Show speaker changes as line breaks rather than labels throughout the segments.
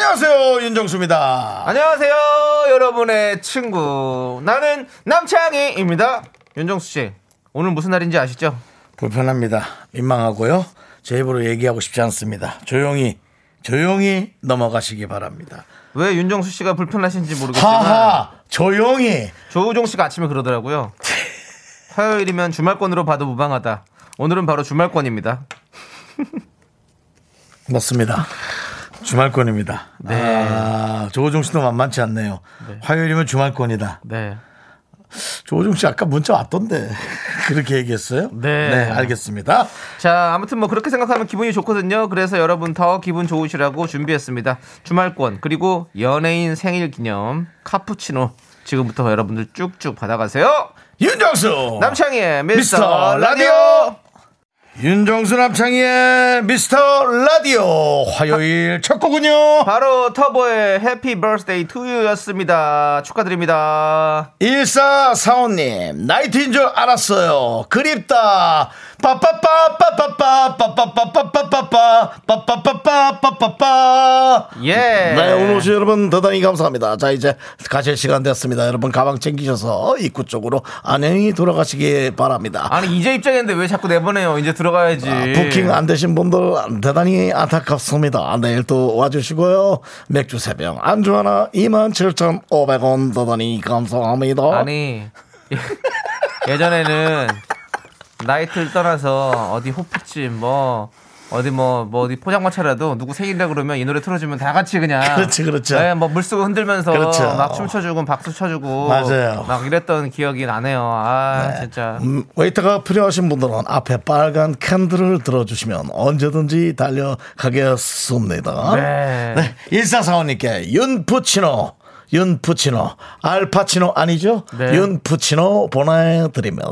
안녕하세요 윤정수입니다.
안녕하세요, 여러분의 친구. 나는 남창희입니다. 윤정수 씨, 오늘 무슨 날인지 아시죠?
불편합니다. 민망하고요. 제 입으로 얘기하고 싶지 않습니다. 조용히 조용히 넘어가시기 바랍니다.
왜 윤정수 씨가 불편하신지 모르겠지만
하하 조용히
조우종 씨가 아침에 그러더라고요. 화요일이면 주말권으로 봐도 무방하다. 오늘은 바로 주말권입니다.
맞습니다. 주말권입니다.
네.
아, 조호종 씨도 만만치 않네요. 화요일이면 주말권이다.
네.
조호종 씨 아까 문자 왔던데 그렇게 얘기했어요?
네.
알겠습니다.
자, 아무튼 뭐 그렇게 생각하면 기분이 좋거든요. 그래서 여러분 더 기분 좋으시라고 준비했습니다. 주말권 그리고 연예인 생일 기념 카푸치노 지금부터 여러분들 쭉쭉 받아가세요.
윤정수
남창희의 미스터,
미스터
라디오.
라디오. 윤정수 남창희의 미스터 라디오 화요일 첫 곡은요.
바로 터보의 Happy Birthday to You였습니다. 축하드립니다.
1445님 나이트인 줄 알았어요 그립다 빠빠빠빠빠빠빠빠빠빠빠빠빠빠빠빠
예.
네 오늘 오신 여러분 대단히 감사합니다 자 이제 가실 시간 됐습니다 여러분 가방 챙기셔서 입구 쪽으로 안녕히 돌아가시기 바랍니다
아니 이제 입장했는데 왜 자꾸 내보내요? 이제 들어가야지.
아, 부킹 안 되신 분들 대단히 안타깝습니다. 내일 또 와주시고요. 맥주 3병, 안주 하나 27,500원 대단히 감사합니다.
아니 예- 예전에는 나이트를 떠나서 어디 호프집 뭐 어디 뭐, 뭐 어디 포장마차라도 누구 생일이라 그러면 이 노래 틀어주면 다 같이 그냥
그렇지, 그렇죠.
네, 뭐 물 쓰고 흔들면서
그렇죠.
막 춤춰주고 박수 쳐주고
맞아요.
막 이랬던 기억이 나네요. 아 진짜
음, 웨이터가 필요하신 분들은 앞에 빨간 캔들을 들어주시면 언제든지 달려가겠습니다.
네.
네. 1445님께 윤푸치노, 윤푸치노, 알파치노 아니죠?
네.
윤푸치노 보내드립니다.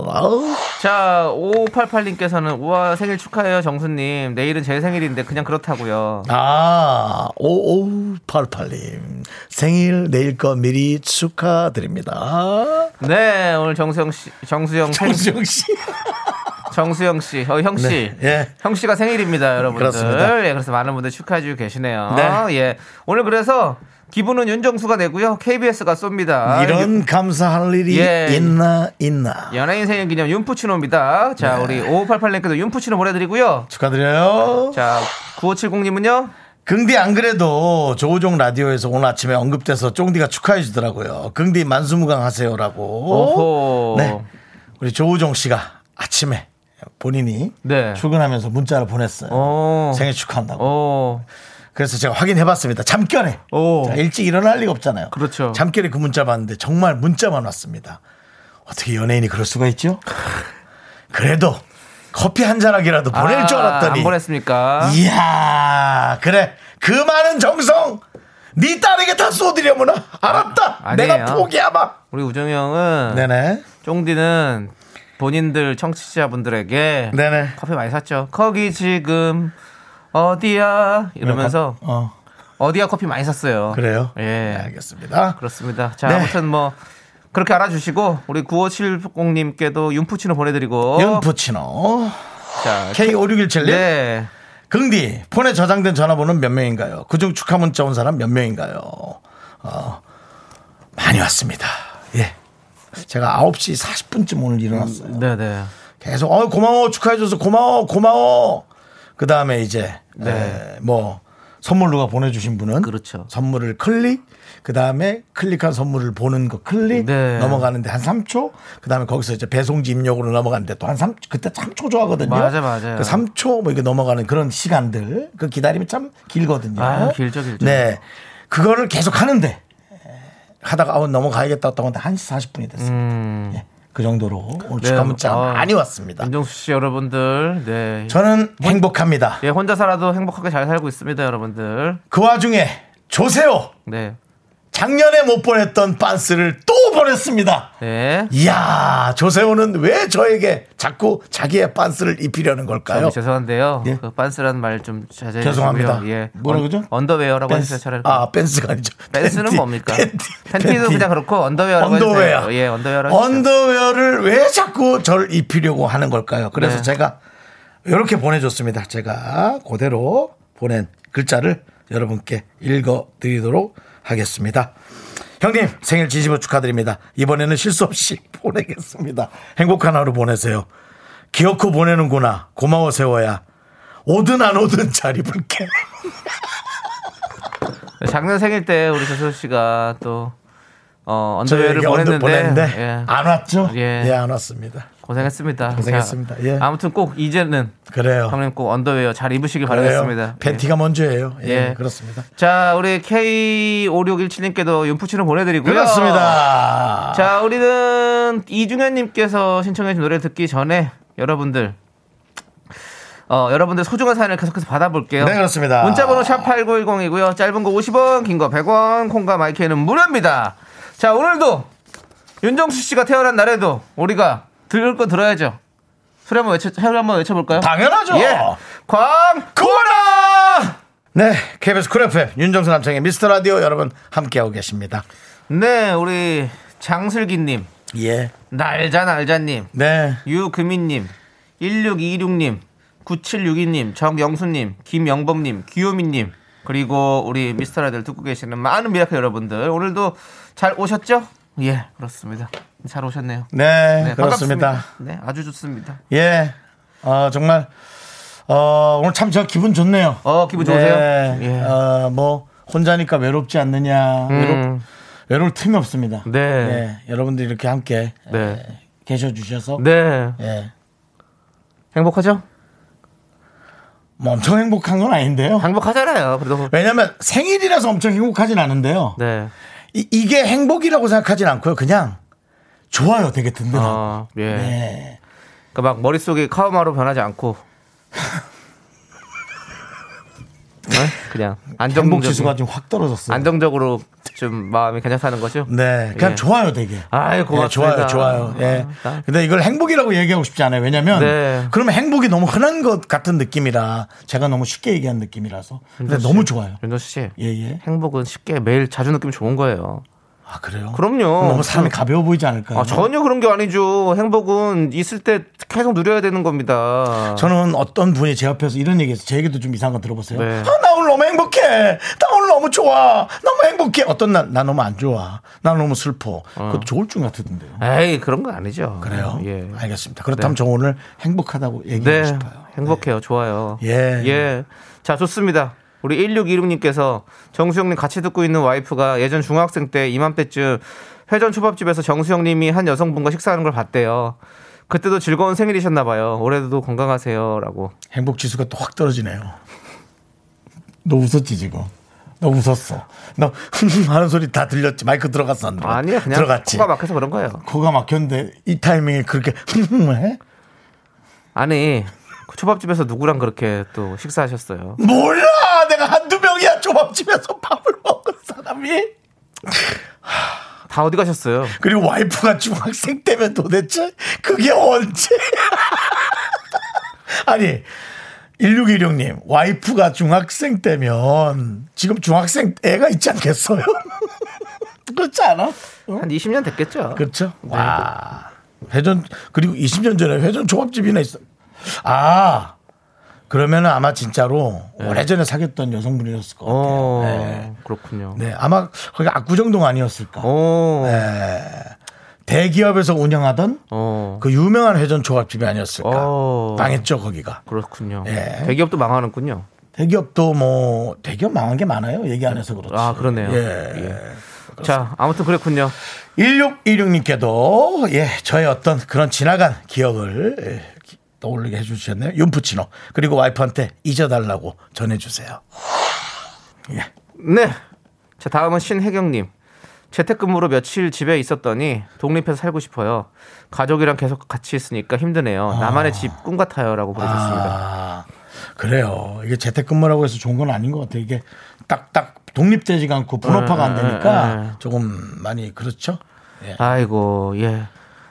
자 5588님께서는 우와 생일 축하해요 정수님 내일은 제 생일인데 그냥 그렇다고요.
아, 5588님. 생일 내일 거 미리 축하드립니다.
네 오늘 정수영 씨 정수영 생-
정수영 씨.
정수영 씨, 어, 형 씨.
네, 예.
형 씨가 생일입니다, 여러분들.
그렇습니다.
예, 그래서 많은 분들 축하해 주고 계시네요.
네.
예. 오늘 그래서 기분은 윤정수가 내고요. KBS가 쏩니다.
이런 감사할 일이
예.
있나, 있나.
연예인 생일 기념 윤푸치노입니다. 자,
네.
우리 5588님께도 윤푸치노 보내드리고요.
축하드려요.
자, 9570님은요?
긍디 안 그래도 조우종 라디오에서 오늘 아침에 언급돼서 쫑디가 축하해 주더라고요. 긍디 만수무강 하세요라고.
오호.
네. 우리 조우종 씨가 아침에 본인이
네.
출근하면서 문자를 보냈어요.
오.
생일 축하한다고.
오.
그래서 제가 확인해 봤습니다. 잠결에.
오.
자, 일찍 일어날 리가 없잖아요.
그렇죠.
잠결에 그 문자 봤는데 정말 문자만 왔습니다. 어떻게 연예인이 그럴 수가 있죠? 그래도 커피 한 잔하기라도 보낼
아,
줄 알았더니.
안 보냈습니까?
이야, 그래. 그 많은 정성, 네 딸에게 다 쏟으려구나. 알았다.
아니에요.
내가 포기하마.
우리 우정이 형은
네네.
쫑디는 본인들 청취자분들에게
네네.
커피 많이 샀죠. 거기 지금 어디야 이러면서
어,
어디야 커피 많이 샀어요.
그래요?
예.
네, 알겠습니다.
그렇습니다. 자,
네.
아무튼 뭐 그렇게 알아주시고 우리 9570님께도 윤푸치노 보내드리고
윤푸치노.
자,
K5617님.
네.
긍디, 폰에 저장된 전화번호는 몇 명인가요? 그중 축하 문자 온 사람 몇 명인가요? 어, 많이 왔습니다. 예. 제가 9시 40분쯤 오늘 일어났어요.
네네.
계속, 어, 고마워, 축하해줘서 고마워, 고마워. 그 다음에 이제,
네.
에, 뭐, 선물 누가 보내주신 분은
그렇죠.
선물을 클릭, 그 다음에 클릭한 선물을 보는 거 클릭
네.
넘어가는데 한 3초, 그 다음에 거기서 이제 배송지 입력으로 넘어가는데 또 한 3, 그때 3초 좋아하거든요.
맞아, 맞아요.
그 3초 뭐 이게 넘어가는 그런 시간들, 그 기다림이 참 길거든요.
아, 길죠, 길죠.
네. 그거를 계속 하는데, 하다가 아우 넘어가야겠다 했던 건데 1시 40분이 됐습니다. 예. 그 정도로 오늘 축하 문자가
음. 아,
많이 왔습니다.
윤정수 씨 여러분들, 네.
저는 행복합니다.
예, 혼자 살아도 행복하게 잘 살고 있습니다, 여러분들.
그 와중에 조세호
네.
작년에 못 보냈던 빤스를 또 보냈습니다.
네.
이야 조세호는 왜 저에게 자꾸 자기의 빤스를 입히려는 걸까요?
저기 죄송한데요.
예.
그 빤스라는 말좀 자제해
죄송합니다.
주시고요. 예.
뭐라 그러죠?
underwear라고
댄스.
해주세요. 차라리.
아 댄스가 아니죠.
댄스는
팬티,
뭡니까?
팬티,
팬티도
팬티.
그냥 그렇고 언더웨어라고
언더웨어.
해주세요. 예, 언더웨어라고 해주세요.
언더웨어를 왜 자꾸 저를 입히려고 하는 걸까요? 그래서
네.
제가 이렇게 보내줬습니다. 제가 그대로 보낸 글자를 여러분께 읽어드리도록 하겠습니다. 형님 생일 진심으로 축하드립니다. 이번에는 실수 없이 보내겠습니다. 행복한 하루 보내세요. 기어코 보내는구나. 고마워 세호야. 오든 안 오든 잘 입을게.
작년 생일 때 우리 조세호 씨가 또 어, 언더웨어를 보냈는데
보냈는데
예,
안 왔죠?
예.
예, 안 왔습니다.
고생했습니다.
고생했습니다.
자,
예.
아무튼 꼭 이제는
그래요.
형님 꼭 언더웨어 잘 입으시길
그래요.
바라겠습니다.
팬티가 먼저예요. 예,
예.
그렇습니다.
예. 자, 우리 K5617님께도 윤푸치노를 보내드리고요.
그렇습니다.
자, 우리는 이중현님께서 신청해준 노래 듣기 전에 여러분들 어, 여러분들 소중한 사연을 계속해서 받아볼게요.
네, 그렇습니다.
문자번호 샵8910이고요. 짧은 거 50원, 긴 거 100원, 콩과 마이크는 무료입니다. 자, 오늘도 윤정수 씨가 태어난 날에도 우리가 들을 거 들어야죠. 소리 한번 외쳐, 소리 한번 외쳐볼까요?
당연하죠.
예. 광고라!
네, KBS 쿨 FM 윤정수 남창희의 미스터 라디오 여러분 함께하고 계십니다.
네, 우리 장슬기님,
예.
날자 날자님,
네.
유금희님, 1626님, 9762님, 정영수님, 김영범님, 귀요미님, 그리고 우리 미스터 라디오를 듣고 계시는 많은 미라클 여러분들 오늘도 잘 오셨죠? 예, 그렇습니다. 잘 오셨네요.
네, 그렇습니다.
반갑습니다. 네, 아주 좋습니다.
예. 어, 정말 어, 오늘 참 저 기분 좋네요.
어, 기분 좋으세요?
네.
예.
어, 뭐 혼자니까 외롭지 않느냐. 외롭,
음.
외로울 틈이 없습니다.
네.
예, 여러분들이 이렇게 함께
네.
예, 계셔 주셔서
네.
예.
행복하죠?
뭐 엄청 행복한 건 아닌데요.
행복하잖아요. 그래도
왜냐면 생일이라서 엄청 행복하진 않은데요.
네.
이, 이게 행복이라고 생각하진 않고요. 그냥 좋아요. 되게 든든하고.
어, 예.
네.
그러니까 막 머릿속이 카우마로 변하지 않고 네? 그냥
행복
안정적인
지수가 좀 확 떨어졌어요.
안정적으로 좀 마음이 괜찮다는 거죠?
네, 그냥
예.
좋아요, 되게.
아이,
예,
고맙습니다.
좋아요, 좋아요. 예.
아,
근데 이걸 행복이라고 얘기하고 싶지 않아요. 왜냐면
네.
그러면 행복이 너무 흔한 것 같은 느낌이라 제가 너무 쉽게 얘기한 느낌이라서. 근데
윤정 씨,
너무 좋아요.
윤정수 씨.
예, 예.
행복은 쉽게 매일 자주 느끼면 좋은 거예요.
아, 그래요?
그럼요.
너무 삶이 가벼워 보이지 않을까요?
아, 전혀 그런 게 아니죠. 행복은 있을 때 계속 누려야 되는 겁니다.
저는 어떤 분이 제 옆에서 이런 얘기해서 제 얘기도 좀 이상한 거 들어보세요.
네.
아, 나 오늘 너무 행복해. 나 오늘 너무 좋아. 너무 행복해. 어떤 날, 나 너무 안 좋아. 나 너무 슬퍼. 그것도 좋을 줄 같은데요.
에이, 그런 거 아니죠.
그래요?
예.
알겠습니다. 그렇다면 저 오늘 행복하다고 얘기하고
네.
싶어요.
행복해요. 좋아요.
예.
예. 자, 좋습니다. 우리 1626님께서 정수영님 같이 듣고 있는 와이프가 예전 중학생 때 이맘때쯤 회전 초밥집에서 정수영님이 한 여성분과 식사하는 걸 봤대요. 그때도 즐거운 생일이셨나 봐요. 올해도 건강하세요라고.
행복 지수가 또 확 떨어지네요. 너 웃었지 지금? 너 웃었어. 너 하는 소리 다 들렸지? 마이크 들어갔어 안 들어?
아니야, 그냥
들어갔지.
코가 막혀서 그런 거예요.
코가 막혔는데 이 타이밍에 그렇게 해?
아니, 그 초밥집에서 누구랑 그렇게 또 식사하셨어요?
몰라. 내가 한두 명이야 조밥집에서 밥을 먹은 사람이.
다 어디 가셨어요?
그리고 와이프가 중학생 때면 도대체 그게 언제? 아니 1616님 와이프가 중학생 때면 지금 중학생 애가 있지 않겠어요? 그렇지 않아? 어?
한 20년 됐겠죠?
그렇죠. 와 회전 그리고 20년 전에 회전 조합집이나 있어. 아 그러면은 아마 진짜로 오래전에 사귀었던 여성분이었을 것 같아요.
어,
네.
그렇군요.
네, 아마 거기 압구정동 아니었을까?
오,
네. 대기업에서 운영하던
어,
그 유명한 회전 조합집이 아니었을까?
어.
망했죠 거기가.
그렇군요.
예.
대기업도 망하는군요.
대기업도 뭐 대기업 망한 게 많아요. 얘기 안 해서 그렇지.
아, 그러네요.
예.
예. 자, 아무튼 그랬군요.
1616님께도 예 저의 어떤 그런 지나간 기억을 예, 기- 떠올리게 해주셨네요. 윤푸치노 그리고 와이프한테 잊어달라고 전해주세요. 예.
네. 자, 다음은 신혜경님. 재택근무로 며칠 집에 있었더니 독립해서 살고 싶어요. 가족이랑 계속 같이 있으니까 힘드네요. 나만의 집 꿈 같아요라고 보내셨습니다.
아, 그래요. 이게 재택근무라고 해서 좋은 건 아닌 것 같아요. 이게 딱딱 독립되지가 않고 분업화가 안
예,
되니까
예, 예.
조금 많이 그렇죠.
아이고, 예.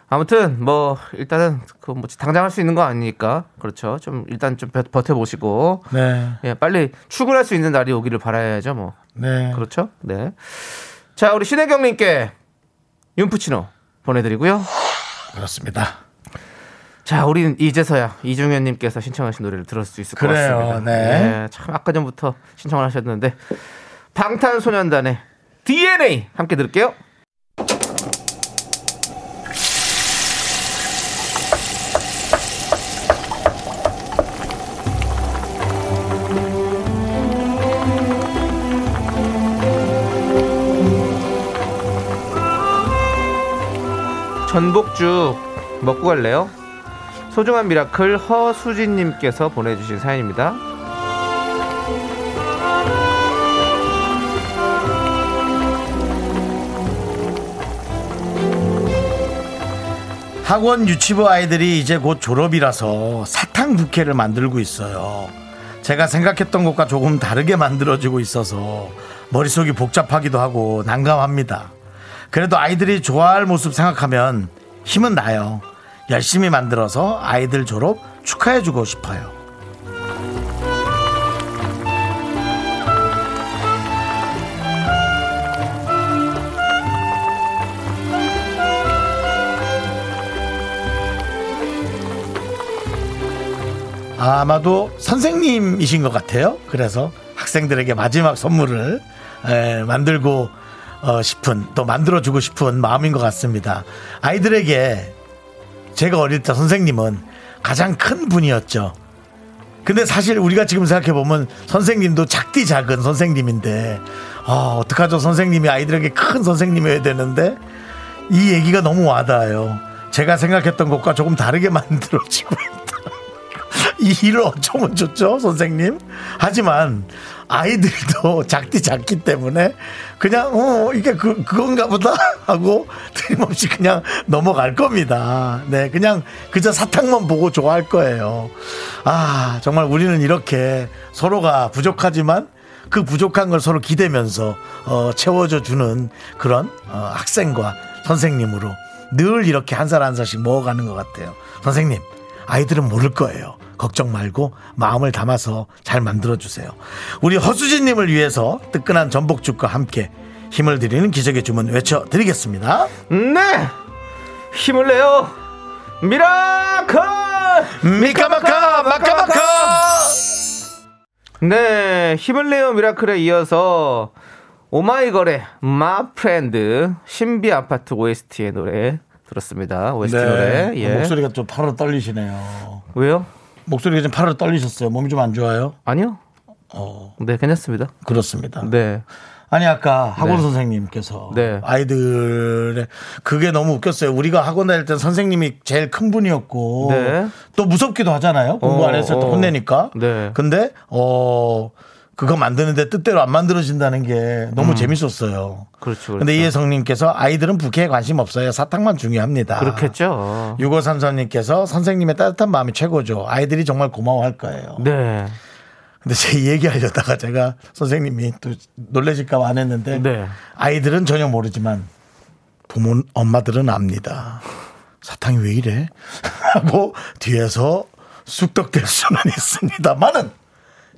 아무튼 뭐 일단은 그뭐 당장 할 수 있는 거 아니니까 그렇죠. 좀 일단 좀 버- 버텨 보시고
네,
예, 빨리 출근할 수 있는 날이 오기를 바라야죠, 뭐.
네.
그렇죠? 네. 자, 우리 신혜경 님께 윤푸치노 보내 드리고요.
그렇습니다.
자, 우리는 이제서야 이중현 님께서 신청하신 노래를 들을 수 있을 것
그래요,
같습니다.
네.
참 아까 전부터 신청을 하셨는데 방탄소년단의 DNA 함께 들을게요. 전복죽 먹고 갈래요? 소중한 미라클 허수진님께서 보내주신 사연입니다.
학원 유치부 아이들이 이제 곧 졸업이라서 사탕 부케를 만들고 있어요. 제가 생각했던 것과 조금 다르게 만들어지고 있어서 머릿속이 복잡하기도 하고 난감합니다. 그래도 아이들이 좋아할 모습 생각하면 힘은 나요. 열심히 만들어서 아이들 졸업 축하해주고 싶어요. 아마도 선생님이신 것 같아요. 그래서 학생들에게 마지막 선물을 에, 만들고 어, 싶은 또 만들어주고 싶은 마음인 것 같습니다. 아이들에게 제가 어릴 때 선생님은 가장 큰 분이었죠. 근데 사실 우리가 지금 생각해 보면 선생님도 작디 작은 선생님인데 아, 어떡하죠? 선생님이 아이들에게 큰 선생님이어야 되는데 이 얘기가 너무 와닿아요. 제가 생각했던 것과 조금 다르게 만들어지고. 이 일을 어쩌면 좋죠, 선생님? 하지만 아이들도 작디 작기 때문에 그냥 어 이게 그 그건가 보다 하고 틀림없이 그냥 넘어갈 겁니다. 네, 그냥 그저 사탕만 보고 좋아할 거예요. 아, 정말 우리는 이렇게 서로가 부족하지만 그 부족한 걸 서로 기대면서 어, 채워줘 주는 그런 어, 학생과 선생님으로 늘 이렇게 한 살 한 살씩 모아가는 것 같아요. 선생님, 아이들은 모를 거예요. 걱정 말고 마음을 담아서 잘 만들어 주세요. 우리 허수진님을 위해서 뜨끈한 전복죽과 함께 힘을 드리는 기적의 주문 외쳐드리겠습니다.
네! 힘을 내요! 미라클!
미카마카 마카마카
네, 힘을 내요 미라클에 이어서 오마이걸의 My Friend 신비 아파트 OST의 노래 들었습니다. OST 노래. 예.
네. 목소리가 좀 파르르 떨리시네요.
왜요?
목소리가 좀 파르르 떨리셨어요. 몸이 좀 안 좋아요?
아니요.
어,
네, 괜찮습니다.
그렇습니다.
네.
아니 아까 학원
네.
선생님께서
네.
아이들의 그게 너무 웃겼어요. 우리가 학원 다닐 때 선생님이 제일 큰 분이었고
네.
또 무섭기도 하잖아요. 공부
어,
안 했을 때
어.
혼내니까.
네.
근데 어 그거 만드는데 뜻대로 안 만들어진다는 게 너무 재밌었어요.
음. 그렇죠. 그렇죠.
근데 이혜성님께서 아이들은 부캐에 관심 없어요. 사탕만 중요합니다.
그렇겠죠.
6533님께서 선생님의 따뜻한 마음이 최고죠. 아이들이 정말 고마워할 거예요.
네.
근데 제 얘기하려다가 제가 선생님이 또 놀래실까봐 안 했는데
네.
아이들은 전혀 모르지만 부모 엄마들은 압니다. 사탕이 왜 이래? 하고 뒤에서 쑥덕될 수는 있습니다만은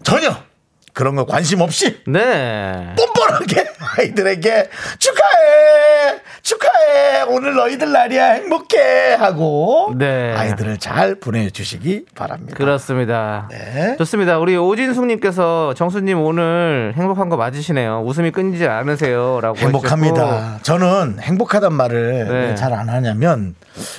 전혀 그런 거 관심 없이
네.
뻔뻔하게 아이들에게 축하해 축하해 오늘 너희들 날이야 행복해 하고
네.
아이들을 잘 보내주시기 바랍니다.
그렇습니다.
네.
좋습니다. 우리 오진숙님께서 정수님 오늘 행복한 거 맞으시네요. 웃음이 끊이지 않으세요.라고
행복합니다. 저는 행복하단 말을
네.
왜잘안 하냐면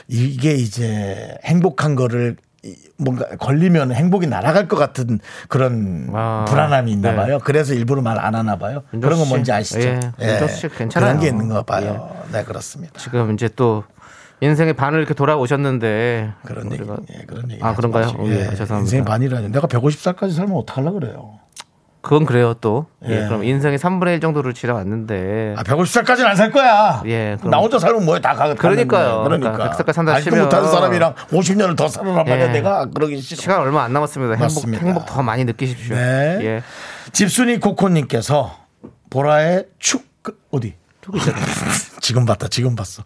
이게 이제 행복한 거를 이- 뭔가 걸리면 행복이 날아갈 것 같은 그런
아,
불안함이 있나
네.
봐요. 그래서 일부러 말 안 하나 봐요. 그런 거
씨.
뭔지 아시죠?
예, 괜찮아요.
그런 게 있는 거 봐요. 네, 그렇습니다.
지금 이제 또 인생의 반을 이렇게 돌아오셨는데
그런 얘기, 예, 그런 얘기.
아, 그런가요? 어, 예,
예,
죄송합니다.
인생의 반이라니. 내가 150살까지 살면 어떡하려고 그래요.
그건 그래요 또. 예,
예.
그럼 인생의 3분의 1 정도를 지나왔는데
아, 150살까지는 안 살 거야.
예, 그럼-
나 혼자 살면 뭐해 다 가.
그러니까요.
그러니까.
그러니까 100살까지 산다
아직도
치면-
못하는 사람이랑 50년을 더 살아란 말이야.
예.
내가 그러기 싫어.
시간 얼마 안 남았습니다. 행복
맞습니다.
행복 더 많이 느끼십시오.
네.
예.
집순이 코코님께서 보라의 축 그, 어디?
저기 있잖아요.
지금 봤다, 지금 봤어.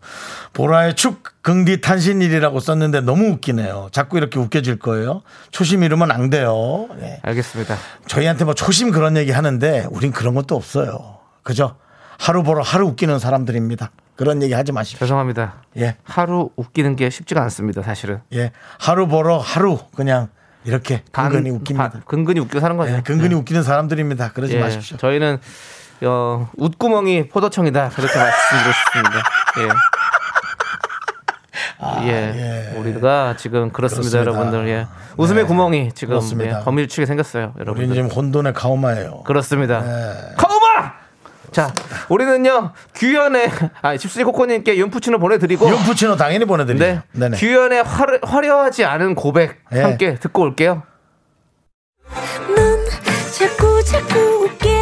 보라의 축 긍디 탄신일이라고 썼는데 너무 웃기네요. 자꾸 이렇게 웃겨질 거예요. 초심 잃으면 안 돼요. 예.
알겠습니다.
저희한테 뭐 초심 그런 얘기 하는데 우린 그런 것도 없어요. 그죠? 하루 보러 하루 웃기는 사람들입니다. 그런 얘기 하지 마십시오.
죄송합니다.
예,
하루 웃기는 게 쉽지가 않습니다, 사실은.
예. 하루 보러 하루 그냥 이렇게 근근히
반-
웃깁니다.
반- 근근히 웃기고 사는 거죠.
예, 근근히 웃기는 사사람들입니다. 그러지
예,
마십시오.
저희는 어, 웃구멍이 포도청이다 그렇게 말씀드리고 싶습니다. 예. 예.
예.
우리가 지금 그렇습니다,
그렇습니다.
여러분들. 예. 웃음의 구멍이 지금
그렇습니다.
예, 거밀치게 생겼어요,
우리는
여러분들.
지금 혼돈의 가오마예요.
그렇습니다.
네.
카우마! 자, 우리는요, 규현의, 아, 집수지 코코님께 윤푸치노 보내드리고.
윤푸치노 당연히 보내드리죠.
네.
네네.
규현의 화려, 화려하지 않은 고백
예.
함께 듣고 올게요.
넌 자꾸 자꾸 웃게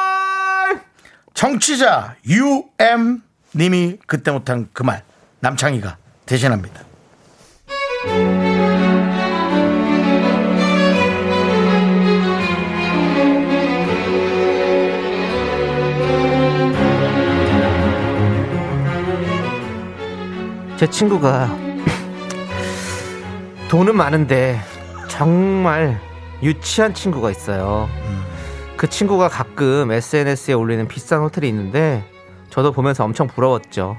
청취자 UM 님이 그때 못한 그 말 남창희가 대신합니다.
제 친구가 돈은 많은데 정말 유치한 친구가 있어요. 그 친구가 가끔 SNS에 올리는 비싼 호텔이 있는데 저도 보면서 엄청 부러웠죠.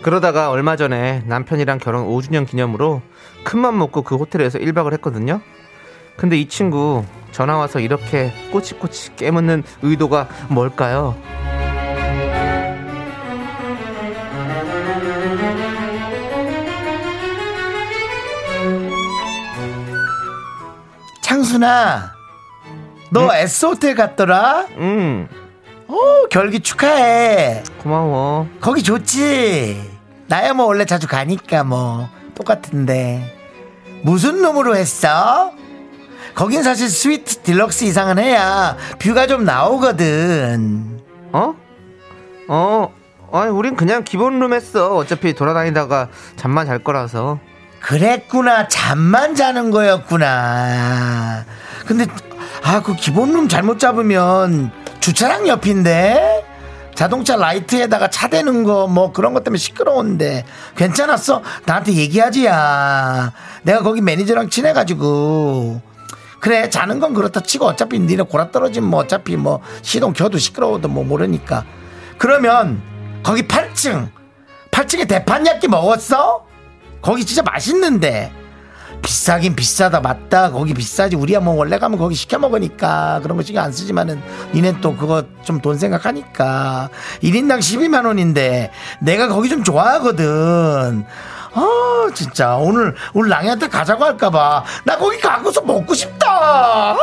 그러다가 얼마 전에 남편이랑 결혼 5주년 기념으로 큰맘 먹고 그 호텔에서 1박을 했거든요. 근데 이 친구 전화 와서 이렇게 꼬치꼬치 깨묻는 의도가 뭘까요?
창순아 너 S호텔 갔더라?
음,
오 결기 축하해.
고마워.
거기 좋지. 나야 뭐 원래 자주 가니까 뭐 똑같은데 무슨 룸으로 했어? 거긴 사실 suite deluxe 이상은 해야 view가 좀 나오거든.
어? 어, 아니, 우린 그냥 기본 룸 했어. 어차피 돌아다니다가 잠만 잘 거라서.
그랬구나. 잠만 자는 거였구나. 근데 아 그 기본룸 잘못 잡으면 주차장 옆인데 자동차 라이트에다가 차 대는 거 뭐 그런 것 때문에 시끄러운데 괜찮았어? 나한테 얘기하지 야. 내가 거기 매니저랑 친해가지고 그래 자는 건 그렇다 치고 어차피 니네 골아 떨어지면 뭐 어차피 뭐 시동 켜도 시끄러워도 뭐 모르니까 그러면 거기 8층 8층에 대판야끼 먹었어? 거기 진짜 맛있는데. 비싸긴 비싸다 맞다. 거기 비싸지. 우리야 뭐 원래 가면 거기 시켜 먹으니까 그런 거 신경 안 쓰지만은 니네 또 그거 좀 돈 생각하니까. 1인당 12만 원인데 내가 거기 좀 좋아하거든. 아 진짜. 오늘 오늘 랑이한테 가자고 할까봐. 나 거기 가고서 먹고 싶다.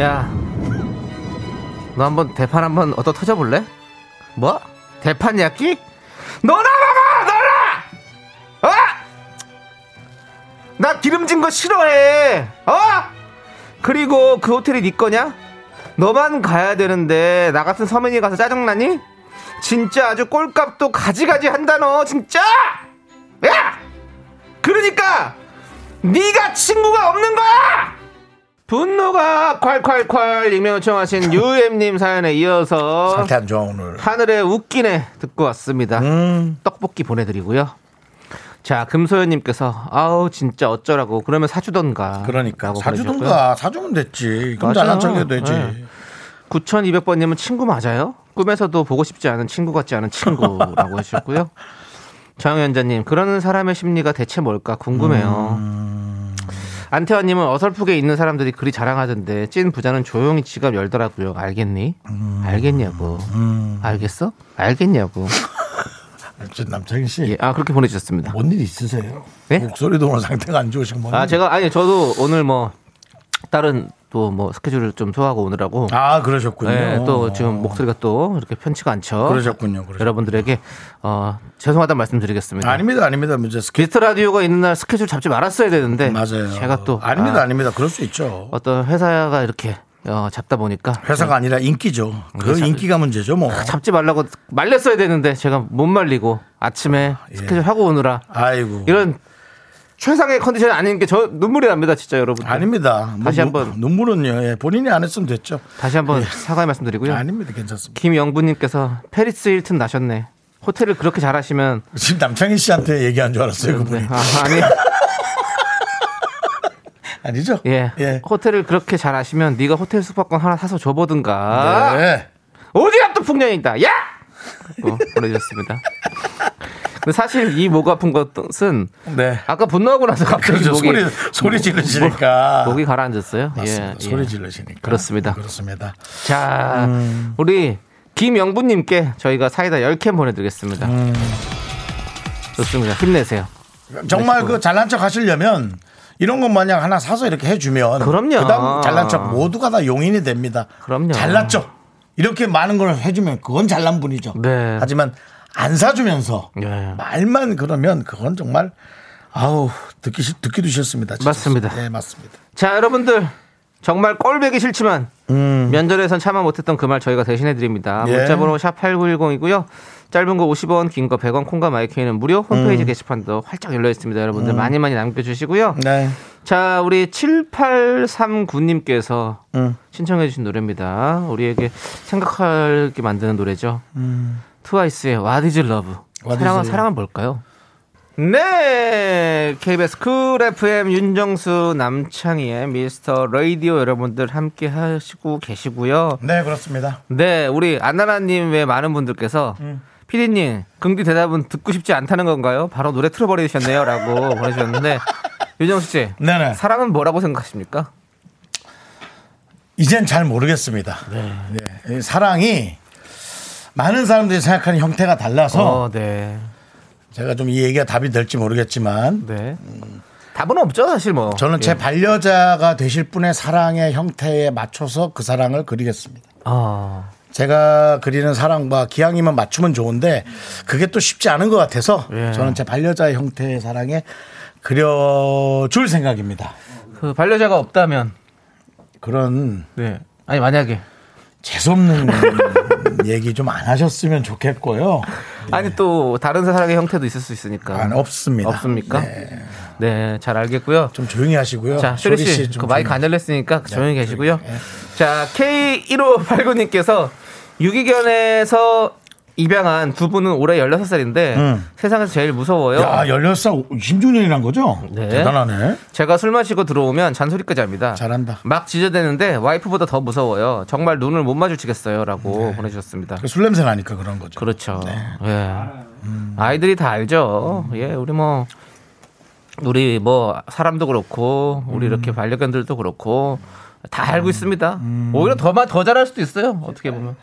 야, 너 한번 대판 한번 얻어 터져볼래? 뭐? 대판 야끼? 너나 먹어! 너나! 어? 나 기름진 거 싫어해! 어? 그리고 그 호텔이 네 거냐? 너만 가야 되는데 나 같은 서민이 가서 짜증나니? 진짜 아주 꼴값도 가지가지 한다 너 진짜! 야! 그러니까 네가 친구가 없는 거야! 분노가 콸콸콸 익명 요청하신 유엠님 사연에 이어서
상태 안 좋아 오늘
하늘에 웃기네 듣고 왔습니다.
음
떡볶이 보내드리고요. 자 금소연님께서 아우 진짜 어쩌라고 그러면 사주던가.
그러니까. 사주든가 사주면 됐지 그럼. 잘난 척해도 되지
네. 9200번님은 친구 맞아요? 꿈에서도 보고 싶지 않은 친구 같지 않은 친구라고 해주셨고요. 정현자님 그러는 사람의 심리가 대체 뭘까 궁금해요.
음.
안태환님은 어설프게 있는 사람들이 그리 자랑하던데 찐 부자는 조용히 지갑 열더라고요. 알겠니?
음.
알겠냐고. 알겠어? 알겠냐고.
저 남창희 씨.
예, 아 그렇게 보내주셨습니다.
뭔 일 있으세요?
네?
목소리도 오늘 상태가 안 좋으신 분.
아 제가 아니 저도 오늘 뭐 다른 또 뭐 스케줄을 좀 소화하고 오느라고
아 그러셨군요.
네, 또 지금 목소리가 또 이렇게 편치가 않죠.
그러셨군요. 그러셨군요.
여러분들에게 어, 죄송하다는 말씀드리겠습니다.
아닙니다, 아닙니다. 문제 스케
게스트 라디오가 있는 날 스케줄 잡지 말았어야 되는데
맞아요.
제가 또
아닙니다,
아,
아닙니다. 그럴 수 있죠.
어떤 회사가 이렇게 어, 잡다 보니까
회사가 아니라 인기죠. 그
참-
인기가 문제죠, 뭐.
잡지 말라고 말렸어야 되는데 제가 못 말리고 아침에
예.
스케줄 하고 오느라
아이고.
이런 최상의 컨디션이 아닌 게 저 눈물이 납니다, 진짜 여러분.
아닙니다. 뭐
다시
눈-
한번.
눈물은요. 예, 본인이 안 했으면 됐죠.
다시 한번 사과의 말씀드리고요.
아닙니다. 괜찮습니다.
김영부님께서 페리스 힐튼 나셨네. 호텔을 그렇게 잘하시면
지금 남창희 씨한테 얘기한 줄 알았어요, 그분이.
아, 아니
아니죠?
예.
예.
호텔을 그렇게 잘하시면 네가 호텔 숙박권 하나 사서 줘보든가.
네.
어디가 또 풍년이다. 야! 어, 보내주셨습니다. 근데 사실 이 목 아픈 것은
네.
아까 분노하고 나서 갑자기
그렇죠.
목이
소리, 소리 지르시니까.
목이 가라앉았어요.
맞습니다.
예,
소리
예.
지르시니까.
그렇습니다.
그렇습니다.
자,
음.
우리 김영부님께 저희가 사이다 10캔 보내드리겠습니다.
음.
좋습니다. 힘내세요.
정말 그 잘난 척 하시려면 이런 것 마냥 하나 사서 이렇게 해주면
그럼요.
그다음 잘난 척 모두가 다 용인이 됩니다.
그럼요.
척 이렇게 많은 걸 해주면 그건 잘난 분이죠.
네.
하지만 안 사주면서
예.
말만 그러면 그건 정말 아우 듣기 싫- 듣기도 싫습니다. 진짜.
맞습니다.
네 맞습니다.
자, 여러분들 정말 꼴배기 싫지만 면접에선 참아 못했던 그 말 저희가 대신해 드립니다.
음. 예.
문자번호 샵 #8910이고요. 짧은 거 50원, 긴 거 100원, 콩과 마이크는 무료. 홈페이지 게시판도 활짝 열려 있습니다. 여러분들 많이 많이 남겨주시고요.
네.
자, 우리 7839님께서
음.
신청해 주신 노래입니다. 우리에게 생각하게 만드는 노래죠. 트와이스의 What is Love.
음. What is
사랑은
Love.
사랑은 뭘까요? 네, KBS 쿨 FM 윤정수 남창희의 미스터 라디오 여러분들 함께 하시고 계시고요.
네 그렇습니다.
네, 우리 안나라님 외 많은 분들께서
음.
피디님 윤디 대답은 듣고 싶지 않다는 건가요? 바로 노래 틀어버리셨네요라고 보내주셨는데 윤정수 씨,
네네.
사랑은 뭐라고 생각하십니까?
이젠 잘 모르겠습니다. 네. 이 사랑이 많은 사람들이 생각하는 형태가 달라서
어, 네,
제가 좀 이 얘기가 답이 될지 모르겠지만
네. 답은 없죠, 사실 뭐.
저는 제
예.
반려자가 되실 분의 사랑의 형태에 맞춰서 그 사랑을 그리겠습니다.
아,
제가 그리는 사랑과 기왕이면 맞추면 좋은데 그게 또 쉽지 않은 것 같아서
예.
저는 제 반려자의 형태의 사랑에 그려줄 생각입니다.
그 반려자가 없다면,
그런
네. 아니 만약에
재수없는 얘기 좀 안 하셨으면 좋겠고요.
아니 또 다른 사랑의 형태도 있을 수 있으니까.
안 없습니다.
없습니까?
네.
네, 잘 알겠고요.
좀 조용히 하시고요.
자, 쇼리 씨, 좀그 마이크
조용히
안 열렸으니까 조용히
네,
계시고요.
조용히, 예.
자, K1589님께서 유기견에서 입양한 두 분은 올해 16살인데
음.
세상에서 제일 무서워요.
야, 16살 20주년이란 거죠?
네.
대단하네.
제가 술 마시고 들어오면 잔소리까지 합니다.
잘한다.
막 지저대는데 와이프보다 더 무서워요. 정말 눈을 못 마주치겠어요. 라고 보내주셨습니다.
술 냄새 나니까 그런 거죠.
그렇죠.
네.
예. 아이들이 다 알죠. 예, 우리 뭐 우리 뭐 사람도 그렇고 우리
음.
이렇게 반려견들도 그렇고 다 알고 있습니다. 오히려 더더 더 잘할 수도 있어요. 어떻게 보면.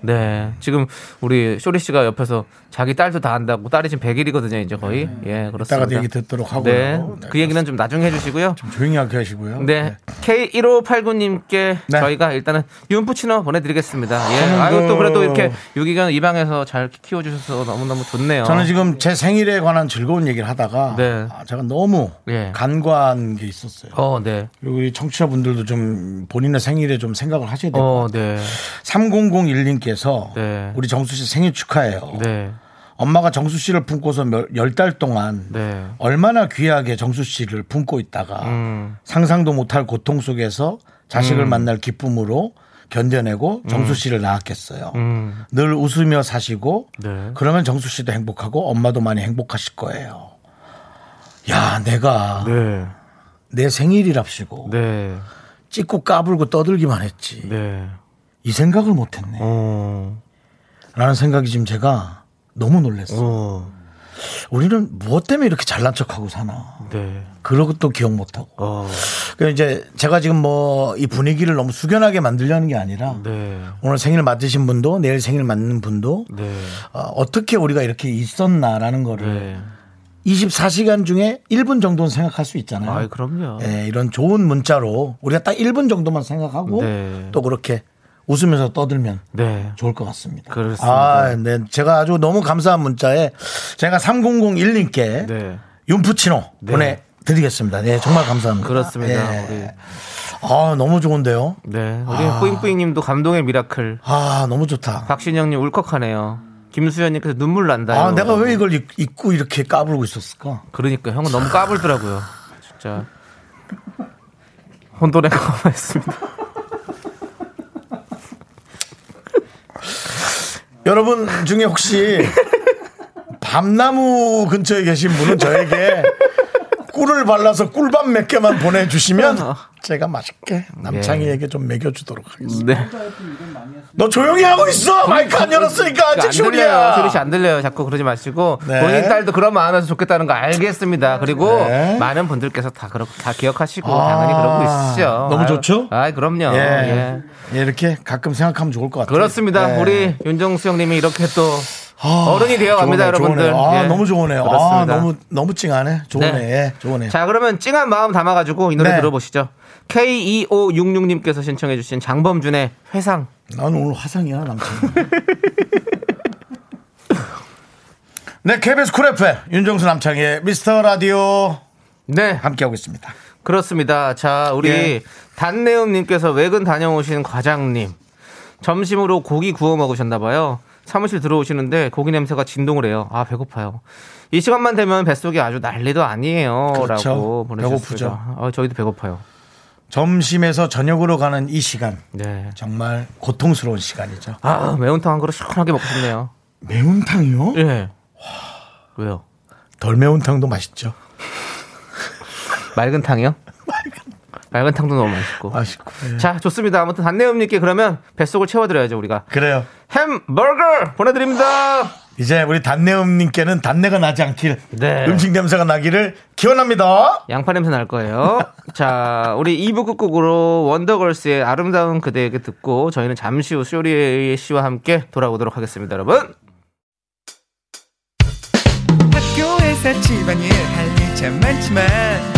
네. 지금 우리 쇼리 씨가 옆에서 자기 딸도 다 안다고 딸이 지금 100일이거든요, 이제 거의. 예, 그렇습니다.
이따가 얘기 듣도록 하고요.
네.
네,
그 얘기는 좀 나중에 해 주시고요.
조용히 하게 하시고요.
네. K1589 님께
네.
저희가 일단은 윤푸치너 보내 드리겠습니다. 예.
저는
아유,
그-
또 그래도 이렇게 유기견 입양해서 잘 키워 주셔서 너무너무 좋네요.
저는 지금 제 생일에 관한 즐거운 얘기를 하다가
네.
아, 제가 너무
예.
간과한 게 있었어요.
어, 네.
그리고 우리 청취자분들도 좀 본인의 생일에 좀 생각을 하셔야 돼요.
어, 네.
3001님께 서
네.
우리 정수 씨 생일 축하해요.
네.
엄마가 정수 씨를 품고서 열 달 동안
네.
얼마나 귀하게 정수 씨를 품고 있다가
음.
상상도 못할 고통 속에서 자식을 만날 기쁨으로 견뎌내고 정수 씨를 낳았겠어요.
음.
늘 웃으며 사시고
네.
그러면 정수 씨도 행복하고 엄마도 많이 행복하실 거예요. 야, 내가
네.
내 생일이랍시고
네.
찍고 까불고 떠들기만 했지.
네.
이 생각을 못 했네.
어.
라는 생각이 지금 제가 너무 놀랐어요.
어.
우리는 무엇 때문에 이렇게 잘난 척하고 사나.
네.
그러고 또 기억 못하고.
어.
그 이제 제가 지금 뭐 이 분위기를 너무 숙연하게 만들려는 게 아니라
네.
오늘 생일 맞으신 분도 내일 생일 맞는 분도
네.
어, 떻게 우리가 이렇게 있었나라는 거를
네.
24시간 중에 1분 정도는 생각할 수 있잖아요.
아이, 그럼요.
예, 이런 좋은 문자로 우리가 딱 1분 정도만 생각하고
네.
또 그렇게 웃으면서 떠들면
네.
좋을 것 같습니다.
그렇습니다.
아, 네. 제가 아주 너무 감사한 문자에 제가 3001님께
네.
윤푸치노
네.
보내드리겠습니다. 네, 정말 감사합니다.
그렇습니다.
예.
우리,
아, 너무 좋은데요?
네. 우리
아.
뿌잉뿌잉님도 감동의 미라클.
아, 너무 좋다.
박신영님 울컥하네요. 김수현님께서 눈물 난다요.
아, 내가 왜 이걸 입- 입고 이렇게 까불고 있었을까?
그러니까 형은 너무 까불더라고요. 진짜. 혼돈에 가만했습니다.
여러분 중에 혹시 밤나무 근처에 계신 분은 저에게 꿀을 발라서 꿀밤 몇 개만 보내주시면 제가 맛있게 남창희에게 좀 먹여주도록 하겠습니다.
네.
너 조용히 하고 있어! 마이크 안 열었으니까 아직
안 들려요. 소리 씨안 들려요. 자꾸 그러지 마시고
네.
본인 딸도 그런 마음 하면서 좋겠다는 거 알겠습니다. 그리고
네.
많은 분들께서 다 그렇게 다 기억하시고
아,
당연히 그러고 있으시죠.
너무
아유,
좋죠?
아, 그럼요.
예.
예.
예, 이렇게 가끔 생각하면 좋을 것 같아요.
그렇습니다.
예.
우리 윤정수 형님이 이렇게 또
아,
어른이 되어 갑니다, 여러분들.
좋으네. 아,
예.
너무 좋으네요. 아,
그렇습니다.
너무, 너무 찡하네. 좋으네.
네.
예, 좋으네.
자, 그러면 찡한 마음 담아가지고 이 노래
네.
들어보시죠. K2566님께서 신청해주신 장범준의 회상.
난 오늘 화상이야, 남친. 네, KBS 쿨 FM, 윤정수 남창의 미스터 라디오
네,
함께하고 있습니다.
그렇습니다. 자, 우리
예.
단내음님께서 외근 다녀오신 과장님. 점심으로 고기 구워 먹으셨나봐요. 사무실 들어오시는데 고기 냄새가 진동을 해요. 아, 배고파요. 이 시간만 되면 뱃속이 아주 난리도 아니에요.
그렇죠.
라고 보내주셨습니다.
배고프죠.
아, 저희도 배고파요.
점심에서 저녁으로 가는 이 시간.
네.
정말 고통스러운 시간이죠.
아, 매운탕 한 그릇 시원하게 먹고 싶네요.
매운탕이요?
예. 왜요?
덜 매운탕도 맛있죠.
맑은 탕이요? 맑은 탕도 너무 맛있고.
맛있고. 예.
자, 좋습니다. 아무튼 단내음님께 그러면 뱃속을 채워드려야죠, 우리가.
그래요.
햄버거 보내드립니다.
이제 우리 단내음님께는 단내가 나지 않길
네.
음식 냄새가 나기를 기원합니다.
양파 냄새 날 거예요. 자, 우리 2부 끝곡으로 원더걸스의 아름다운 그대에게 듣고 저희는 잠시 후 쇼리 씨와 함께 돌아오도록 하겠습니다, 여러분.
학교에서 집안일 할일참 많지만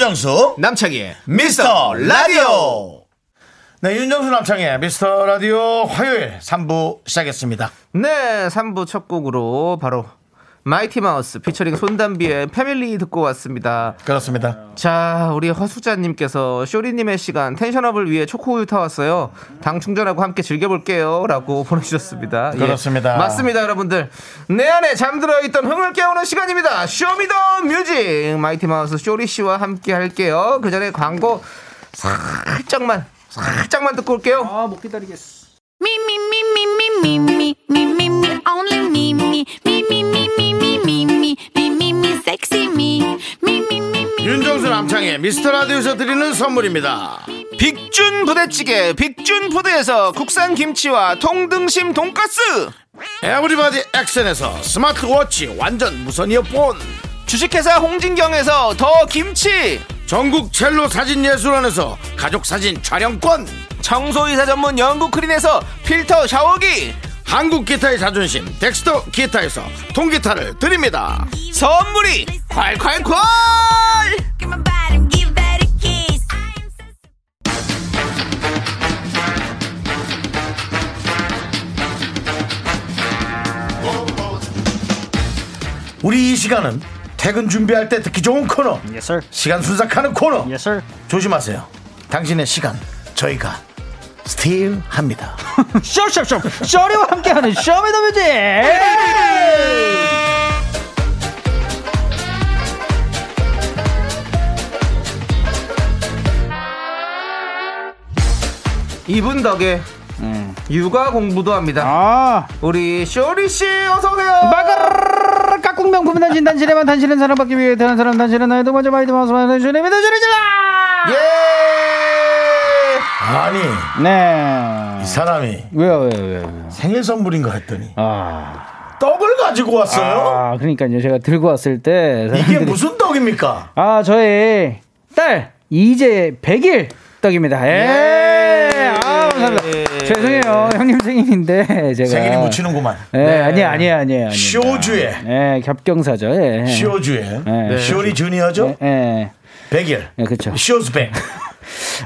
윤정수
남창희의
미스터 라디오. 네, 윤정수 남창희의 미스터 라디오 화요일 3부 시작했습니다.
네, 3부 첫 곡으로 바로 마이티 마우스 피처링 손담비의 Family 듣고 왔습니다.
그렇습니다.
자, 우리 허수자님께서 쇼리님의 시간 텐션 up을 위해 초코우유 타왔어요. 당 충전하고 함께 즐겨볼게요.라고 보내주셨습니다. 예,
그렇습니다.
맞습니다, 여러분들. 내 안에 잠들어 있던 흥을 깨우는 시간입니다. Show Me the Music 마이티 마우스 쇼리 씨와 함께 할게요. 그 전에 광고 살짝만 살짝만 듣고 올게요. 아, 못 기다리겠어.
Me, only me,
남창희의 미스터 라디오에서 드리는 선물입니다.
빅준 부대찌개 빅준 푸드에서 국산 김치와 통등심 돈가스
Everybody 액션에서 스마트워치 완전 무선 이어폰.
주식회사 홍진경에서 더 김치
전국 첼로 사진 예술원에서 가족 사진 촬영권.
청소이사 전문 영국 크린에서 필터 샤워기
한국 기타의 자존심 덱스터 기타에서 통기타를 드립니다.
선물이 콸콸콸
우리 이 시간은 퇴근 준비할 때 듣기 좋은 코너. 시간 순삭하는 코너. 조심하세요. 당신의 시간 저희가 steal 합니다.
쇼쇼쇼 쇼리와 함께하는 Show Me the Music
이분 덕에 육아 공부도 합니다.
아
우리 쇼리 씨 어서 오세요.
마가르르 깍꿍 명품 단신 단신에만 단신은 사랑받기 위해 태어난 사람 단신은 나의 두 번째 마이티 마우스 마이티 쇼리 질러
예.
아니
네
이 사람이
왜요 왜요 왜요
생일 선물인가 했더니
아,
떡을 가지고 왔어요.
아 그러니까요 제가 들고 왔을 때
이게
사람들이
무슨 떡입니까?
아 저희 딸 이제 100일 떡입니다 예, 아 감사합니다. 죄송해요. 형님 생일인데 제가.
생일이 묻히는구만.
예 아니 아니에요 아니에요 아니에요
쇼주에.
예 겹경사죠. 예.
쇼주에.
네.
쇼리 주니어죠?
예,
백일.
예 그렇죠
쇼즈백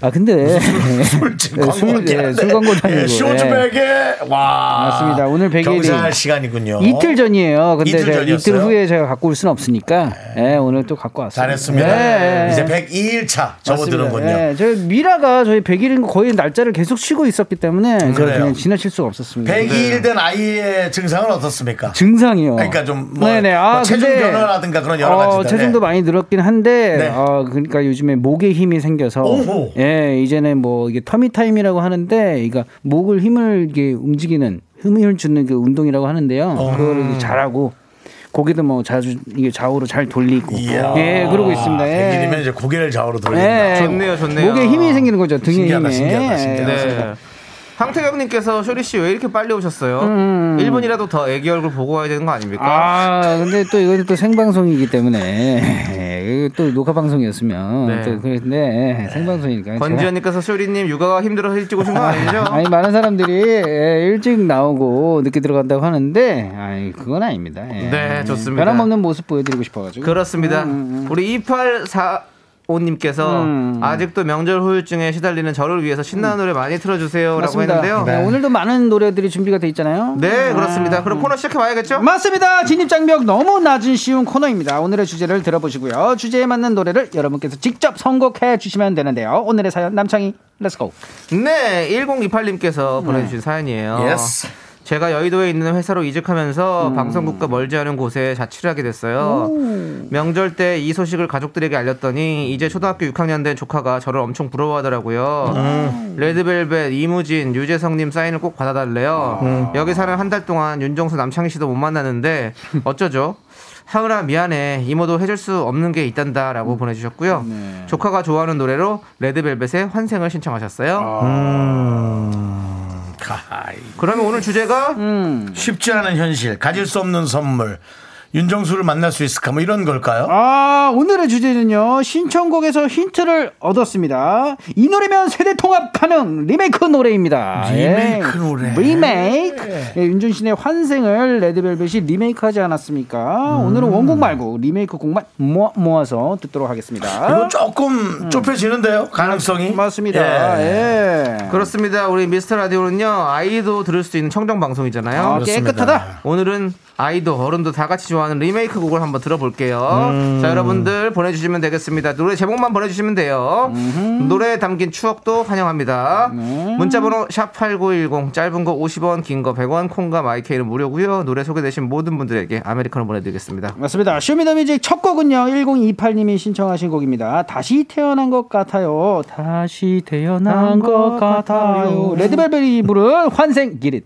아 근데
술
예,
광고
술, 예. 술 아니고
예, 쇼즈백에 와
맞습니다. 오늘 백일이
경사할 시간이군요.
이틀 전이에요. 근데
이틀 전이었어요?
이틀 후에 제가 갖고 올 수는 없으니까 예, 오늘 또 갖고 왔어요.
잘했습니다.
예, 예.
이제 102일 차 접어드는군요.
예, 저희 미라가 저희 100일인 거 거의 날짜를 계속 쉬고 있었기 때문에 제가
그래요.
그냥 지나칠 수가 없었습니다.
102일 된 아이의 증상은 어떻습니까?
증상이요.
그러니까 좀뭐.
아,
뭐 체중
근데,
변화라든가 그런 여러 가지
어,
때문에.
체중도 많이 늘었긴 한데,
네.
어, 그러니까 요즘에 목에 힘이 생겨서,
오 호.
예, 이제는 뭐 이게 터미 타임이라고 하는데, 이거 목을 힘을 이게 움직이는 힘을 주는 그 운동이라고 하는데요.
어.
그거를 이제 잘하고. 고개도 뭐 자주 이게 좌우로 잘 돌리고
이야.
예 그러고 있습니다. 예.
100일이면 이제 고개를 좌우로 돌린다.
예.
좋네요, 좋네요.
목에 힘이 생기는 거죠 등에
신기하다,
힘에.
신기하다, 신기하다.
예,
네. 황태경님께서 쇼리 씨 왜 이렇게 빨리 오셨어요?
음.
1분이라도 더 애기 얼굴 보고 와야 되는 거 아닙니까?
아, 근데 또 이거는 또 생방송이기 때문에 이거 또 녹화 방송이었으면
네.
또 그런데 생방송이니까 제가-
권지현님께서 쇼리님 육아가 힘들어서 일찍 오신 거 아니죠?
아니 많은 사람들이 예, 일찍 나오고 늦게 들어간다고 하는데 아니 그건 아닙니다. 예.
네, 좋습니다.
변함없는 모습 보여드리고 싶어가지고.
그렇습니다. 우리 2845님께서
음.
아직도 명절 후유증에 시달리는 저를 위해서 신나는 노래 많이 틀어주세요라고
맞습니다.
했는데요.
네, 오늘도 많은 노래들이 준비가 돼 있잖아요.
네, 그렇습니다. 그럼 코너 시작해 봐야겠죠?
맞습니다. 진입장벽 너무 낮은 쉬운 코너입니다. 오늘의 주제를 들어보시고요. 주제에 맞는 노래를 여러분께서 직접 선곡해 주시면 되는데요. 오늘의 사연 남창희 let's go.
네, 1028님께서
네.
보내주신 사연이에요.
Yes.
제가 여의도에 있는 회사로 이직하면서 방송국과 멀지 않은 곳에 자취를 하게 됐어요. 명절 때 이 소식을 가족들에게 알렸더니 이제 초등학교 6학년 된 조카가 저를 엄청 부러워하더라고요. 레드벨벳, 이무진, 유재성님 사인을 꼭 받아달래요. 여기 사는 한 달 동안 윤정수 남창희 씨도 못 만나는데 어쩌죠? 하은아 미안해 이모도 해줄 수 없는 게 있단다라고 보내주셨고요. 조카가 좋아하는 노래로 레드벨벳의 환생을 신청하셨어요.
가이.
그러면 오늘 주제가
음.
쉽지 않은 현실, 가질 수 없는 선물. 윤정수를 만날 수 있을까? 뭐 이런 걸까요?
아, 오늘의 주제는요, 신청곡에서 힌트를 얻었습니다. 이 노래면 세대 통합 가능 리메이크 노래입니다.
리메이크 노래.
리메이크. 예, 윤종신의 환생을 레드벨벳이 리메이크 하지 않았습니까? 오늘은 원곡 말고 리메이크 곡만 모아, 모아서 듣도록 하겠습니다.
이거 조금 좁혀지는데요, 가능성이.
음. 맞습니다.
예.
예.
그렇습니다. 우리 미스터 라디오는요 아이도 들을 수 있는 청정 방송이잖아요.
아. 깨끗하다.
오늘은 아이도 어른도 다 같이 좋아하는 리메이크 곡을 한번 들어볼게요. 자 여러분들 보내주시면 되겠습니다. 노래 제목만 보내주시면 돼요. 노래에 담긴 추억도 환영합니다. 문자번호 샵 #8910 짧은 거 50원, 긴 거 100원, 콩과 마이케이는 무료고요. 노래 소개되신 모든 분들에게 아메리카노 보내드리겠습니다.
맞습니다. Show Me The Music 첫 곡은요. 1028님이 신청하신 곡입니다. 다시 태어난 것 같아요. 다시 태어난 것 같아요. 레드벨벳이 부른 환생 기릿.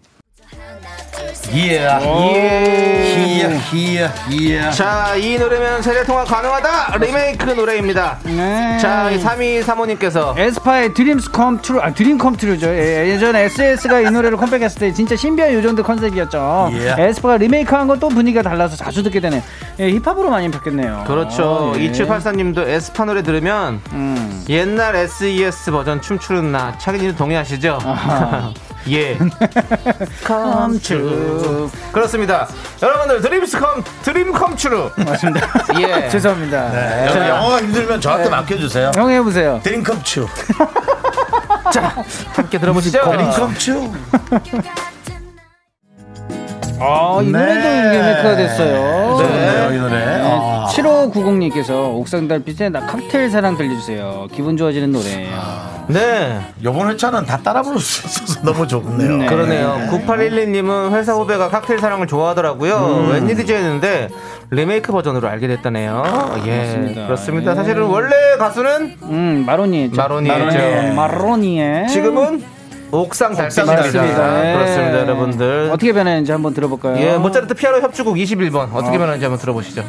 이야. 이야, 이야, 이야.
자, 이 노래면 세대 통합 가능하다 리메이크 노래입니다.
네.
자, 이 3235님께서
에스파의 Dreams Come True 아 Dream Come True죠. 예, 예전에 SES가 이 노래를 컴백했을 때 진짜 신비한 요정들 컨셉이었죠.
예.
에스파가 리메이크한 건 또 분위기가 달라서 자주 듣게 되네. 예, 힙합으로 많이 바뀌었네요.
그렇죠.
예.
2784님도 에스파 노래 들으면
음.
옛날 SES 버전 춤추는 나 창희님 동의하시죠? 예. Come true. 그렇습니다. 여러분들 Dreams Come Dream Come True.
맞습니다.
예.
죄송합니다.
네, 여러분 영어가 힘들면 저한테 맡겨주세요.
형 해보세요.
Dream Come True.
함께 들어보시죠.
Dream Come True.
아, 이 노래도
네.
리메이크가 됐어요.
좋네요, 이 노래. 아.
7590님께서 옥상 달빛에 나 칵테일 사랑 들려주세요. 기분 좋아지는 노래예요.
네.
요번 회차는 다 따라 부를 수 있어서 너무 좋네요.
그러네요. 9811님은 회사 후배가 칵테일 사랑을 좋아하더라고요.
음.
웬일이지 했는데 리메이크 버전으로 알게 됐다네요. 예,
맞습니다.
그렇습니다.
예.
사실은 원래 가수는
음, 마로니죠.
마로니였죠.
마로니의
지금은 옥상.
맞습니다. 예.
그렇습니다, 여러분들.
어떻게 변했는지 한번 들어볼까요?
예, 모차르트 피아노 협주곡 21번 어떻게 변하는지 한번 들어보시죠.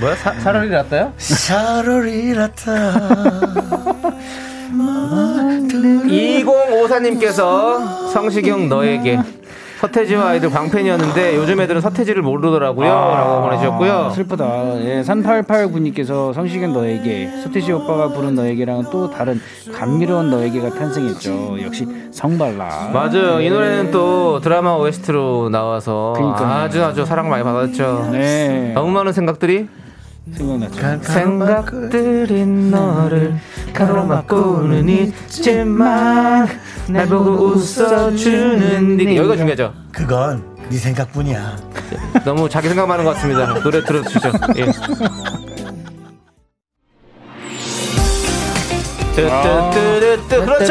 뭐야? 사, 사르리 났다요?
샤로리라타
2054님께서 성시경 너에게 서태지와 아이들 광팬이었는데 요즘 애들은 서태지를 모르더라고요. 라고 보내주셨고요.
슬프다. 예, 3889님께서 성시경 너에게 서태지 오빠가 부른 너에게랑은 또 다른 감미로운 너에게가 탄생했죠. 역시 성발라.
맞아요. 이 노래는 또 드라마 OST로 나와서
그러니까요.
아주 아주 사랑 많이 받았죠.
네.
너무 많은 생각들이
생각났죠.
생각들이 너를 가로막고는 있지만 날 보고 웃어주는 네 여기가 중요하죠.
그건 네 생각뿐이야.
너무 자기 생각 많은 것 같습니다. 노래 들어주시죠. 예. 뜨뜨뜨뜨뜨 그렇죠.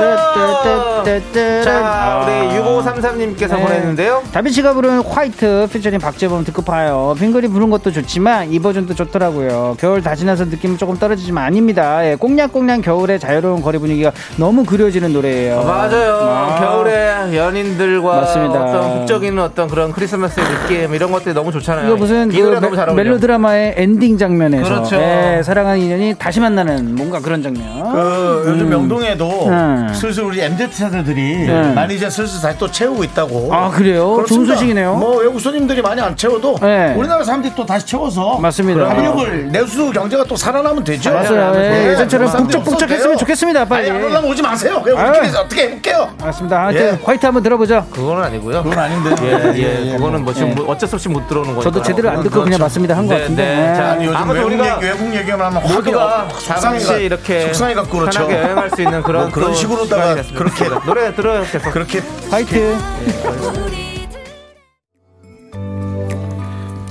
자 우리 6533님께서
네.
보냈는데요.
다비치가 부른 화이트 피처링 박재범 듣고 봐요. 빙글이 부른 것도 좋지만 이 버전도 좋더라고요. 겨울 다 지나서 느낌은 조금 떨어지지만 아닙니다. 예, 꽁냥꽁냥 겨울의 자유로운 거리 분위기가 너무 그려지는 노래예요.
맞아요.
아.
겨울에 연인들과
맞습니다.
어떤 북적이는 어떤 그런 크리스마스의 느낌 이런 것들이 너무 좋잖아요.
이거 무슨 이그
노래 너무 잘 어울려.
멜로 드라마의 엔딩 장면에서
그렇죠.
예, 사랑하는 인연이 다시 만나는 뭔가 그런 장면.
그 요즘 명동에 도
음.
슬슬 우리 MZ 세대들이
네.
많이 이제 슬슬 다시 또 채우고 있다고.
아, 그래요?
그렇습니다.
좋은 소식이네요.
뭐 외국 손님들이 많이 안 채워도
네.
우리나라 사람들이 또 다시 채워서
맞습니다.
합력을 내수 경제가 또 살아나면 되죠.
맞아요. 예,
네,
예전처럼 북적북적했으면 좋겠습니다. 빨리.
아니 안 오지 마세요. 그냥. 우리끼리 어떻게 해볼게요.
맞습니다. 하여튼
예.
화이트 한번 들어보죠.
그거는 아니고요.
그건 아닌데.
예, 예,
예, 예,
그거는 뭐 지금
예.
뭐 어쩔 수 없이 못 들어오는 거예요.
저도 제대로 안 듣고 그냥 맞습니다 한것
네,
같은데.
네.
예.
자,
아니 요즘 외국
우리가
얘기 외국 얘기만 하면
모두가 잠시 이렇게
속상해 갖고 그렇죠.
편하게 여행할 수 있는 그런
뭐 그런
또
식으로다가. 그렇게-
노래 들어요 계속.
그렇게
화이트.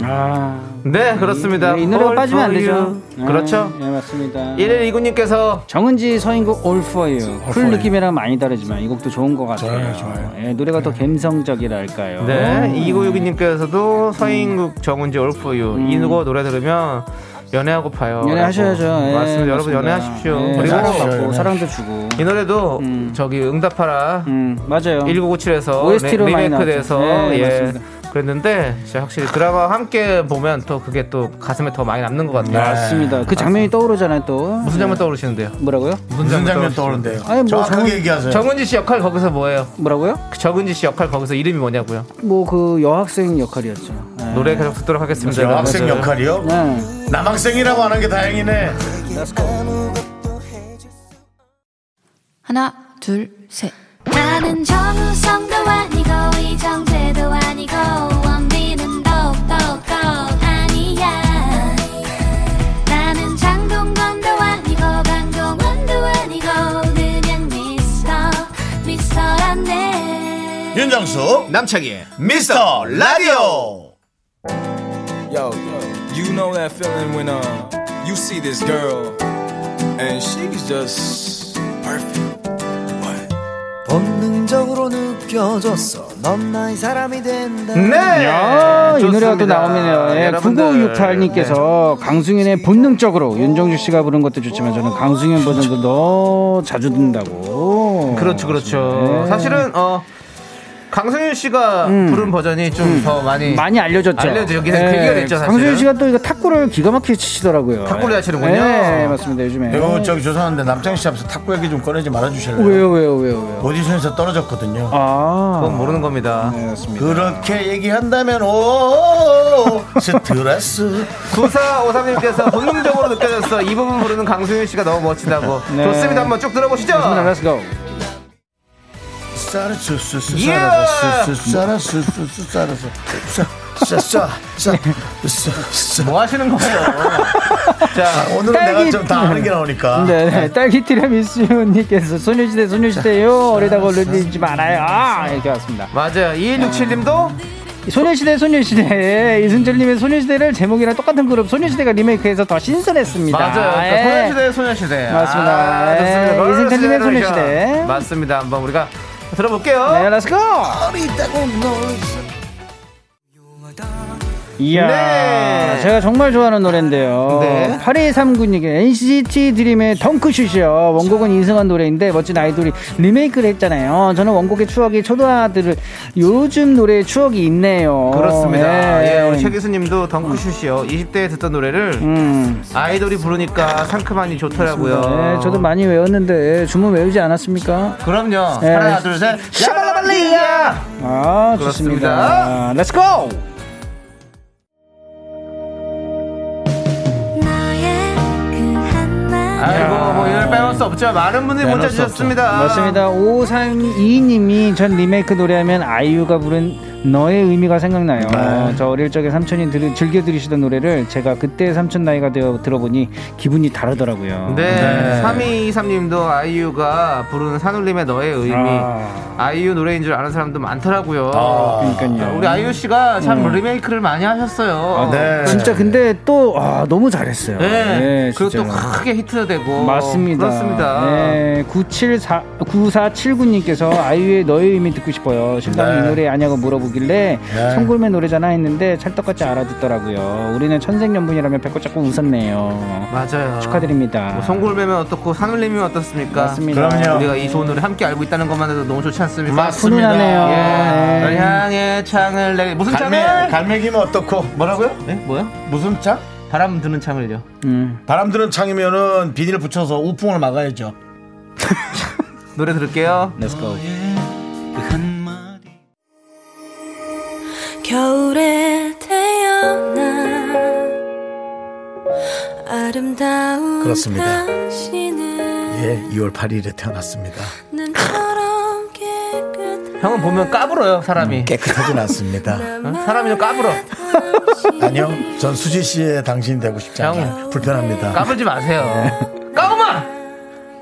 아.
네 그렇습니다.
이 노래가
All
빠지면 안
for
되죠.
you. 그렇죠.
예, 맞습니다.
1129님께서
정은지 서인국 All For You 쿨 느낌이랑 많이 다르지만 이 곡도 좋은 것 같아요.
좋아요, 좋아요.
예, 노래가 더 감성적이랄까요.
네 2962님께서도 서인국 정은지 All For You 이 노래 노래 들으면 연애하고 파요.
음. 연애하셔야죠. 예,
맞습니다. 여러분
맞습니다.
연애하십시오.
예,
그리고
사랑받고 사랑도 주고.
이 노래도 저기 응답하라
음, 맞아요.
1997에서
OST 로 많이
리메이크 돼서
나왔죠. 네,
예.
맞습니다.
그랬는데 진짜 확실히 드라마 함께 보면 또 그게 또 가슴에 더 많이 남는 것 같아요.
맞습니다. 그 장면이 떠오르잖아요, 또.
무슨 장면 떠오르시는데요?
뭐라고요?
무슨 장면 떠오른대요.
아니, 뭐
정확하게
정은-
얘기하세요.
정은지 씨 역할 거기서 뭐예요?
뭐라고요?
그 정은지 씨 역할 거기서 이름이 뭐냐고요?
뭐 그 여학생 역할이었죠. 예.
노래 계속 듣도록 하겠습니다.
여학생
여러분들.
역할이요?
네.
남학생이라고 하는 게 다행이네.
하나, 둘, 셋. 나는 정우성도 아니고 이정재도 아니고 원빈은 더욱더 아니야 나는 장동건도 아니고 강동원도 아니고 그냥 미스터 미스터란데
윤정수
남창희의
미스터 라디오.
Yo, you know that feeling when uh you see this girl and she's just perfect. What?
본능적으로 느껴졌어 넌 나의 사람이 된다
네.
야, 이 노래가 또. 나오네요. 예,
여러분들.
9968님께서 강승윤의 본능적으로 윤정주 씨가 부른 것도 좋지만 저는 강승윤 버전도 너 자주 듣는다고.
그렇죠, 그렇죠.
네.
사실은 어 강승윤 씨가 부른 버전이 좀 더 많이
많이 알려졌죠.
알려져, 여기 계기가 됐죠, 사실은.
강승윤 씨가 또 이거 탁구를 기가 막히게 치시더라고요.
탁구를
예.
하시는군요.
네, 맞습니다. 요즘에.
이거 저기 죄송한데 남창희 씨 앞에서 탁구 얘기 좀 꺼내지 말아 주실래요?
왜요, 왜요, 왜요, 왜요?
오디션에서 떨어졌거든요.
아.
그건 모르는 겁니다.
네, 맞습니다.
그렇게 얘기한다면 오 스트레스
9453님께서 본능적으로 느껴졌어. 이 부분 부르는 강승윤 씨가 너무 멋지다고.
네.
좋습니다. 한번 쭉 들어보시죠.
Let's go.
쌀았어 쌀았어
예!
쌀았어 쌀았어 쌀았어
뭐 하시는 거예요? 자,
오늘은
딸기-
내가 좀다 아는 게 나오니까
네, 네. 딸기 티라미수님께서 소녀시대 소녀시대요 어리다고 올리지 말아요 아, 이렇게 왔습니다
맞아요. 2167님도
소녀시대 소녀시대 이순철님의 소녀시대를 제목이랑 똑같은 그룹 소녀시대가 리메이크해서 더 신선했습니다.
맞아요.
예.
소녀시대, 소녀시대.
맞습니다.
아.
예, 이승철님의
걸어주세요.
소녀시대.
맞습니다. 한번 우리가 들어볼게요.
네, let's go! 이야,
네.
제가 정말 좋아하는 노래인데요.
네.
8239님께 NCT 드림의 덩크슛이요. 원곡은 이승환 노래인데 멋진 아이돌이 리메이크를 했잖아요. 저는 원곡의 추억이 초등 아들은 요즘 노래의 추억이 있네요.
그렇습니다.
예.
예, 우리 최기수님도 덩크슛이요. 20대에 듣던 노래를
음.
아이돌이 부르니까 상큼하니 좋더라고요.
네, 저도 많이 외웠는데 주문 외우지 않았습니까?
그럼요.
네.
하나, 둘, 셋. 샤발라발리야!
아,
그렇습니다.
좋습니다. Let's go!
아이고, 뭐 이걸 빼놓을 수 없죠. 많은 분들이 문자
수 없죠.
주셨습니다.
맞습니다. 5322님이 전 리메이크 노래하면 아이유가 부른 너의 의미가 생각나요.
네.
저 어릴 적에 삼촌이 들, 즐겨 들으시던 노래를 제가 그때 삼촌 나이가 되어 들어보니 기분이 다르더라고요.
네, 3223님도 아이유가 부르는 산울림의 너의 의미. 아. 이유 노래인 줄 아는 사람도 많더라고요.
그러니까요.
우리 아이유 씨가 참 리메이크를 많이 하셨어요.
네.
진짜 근데 또 아, 너무 잘했어요.
네. 그리고 또
진짜로.
크게 히트되고.
맞습니다.
그렇습니다.
네, 974, 9479님께서 아이유의 너의 의미 듣고 싶어요. 신랑이
네.
이 노래 아냐고 물어보 길래
네.
송골매 노래잖아 했는데 찰떡같이 알아듣더라고요. 우리는 천생연분이라면 배꼽 잡고 웃었네요.
맞아요.
축하드립니다.
뭐 송골매면 어떻고 산울림이면 어떻습니까?
맞습니다.
그럼요.
우리가 이 좋은 노래 함께 알고 있다는 것만 해도 너무 좋지 않습니까?
맞습니다.
훈훈하네요.
예. 널
네.
향해 창을 내게 무슨
갈매,
창을?
갈매기면 어떻고?
뭐라고요? 네? 뭐야?
무슨 창?
바람 드는 창을요.
음.
바람 드는 창이면은 비닐 붙여서 우풍을 막아야죠.
노래 들을게요.
Let's go.
겨울에 태어나 아름다운
그렇습니다.
당신은
예, 2월 8일에 태어났습니다.
형은 보면 까불어요, 사람이.
깨끗하진 않습니다.
어? 사람이 좀 까불어.
아니요, 전 수지 씨의 당신이 되고 싶지 않아요.
형.
불편합니다.
까불지 마세요. 까불마!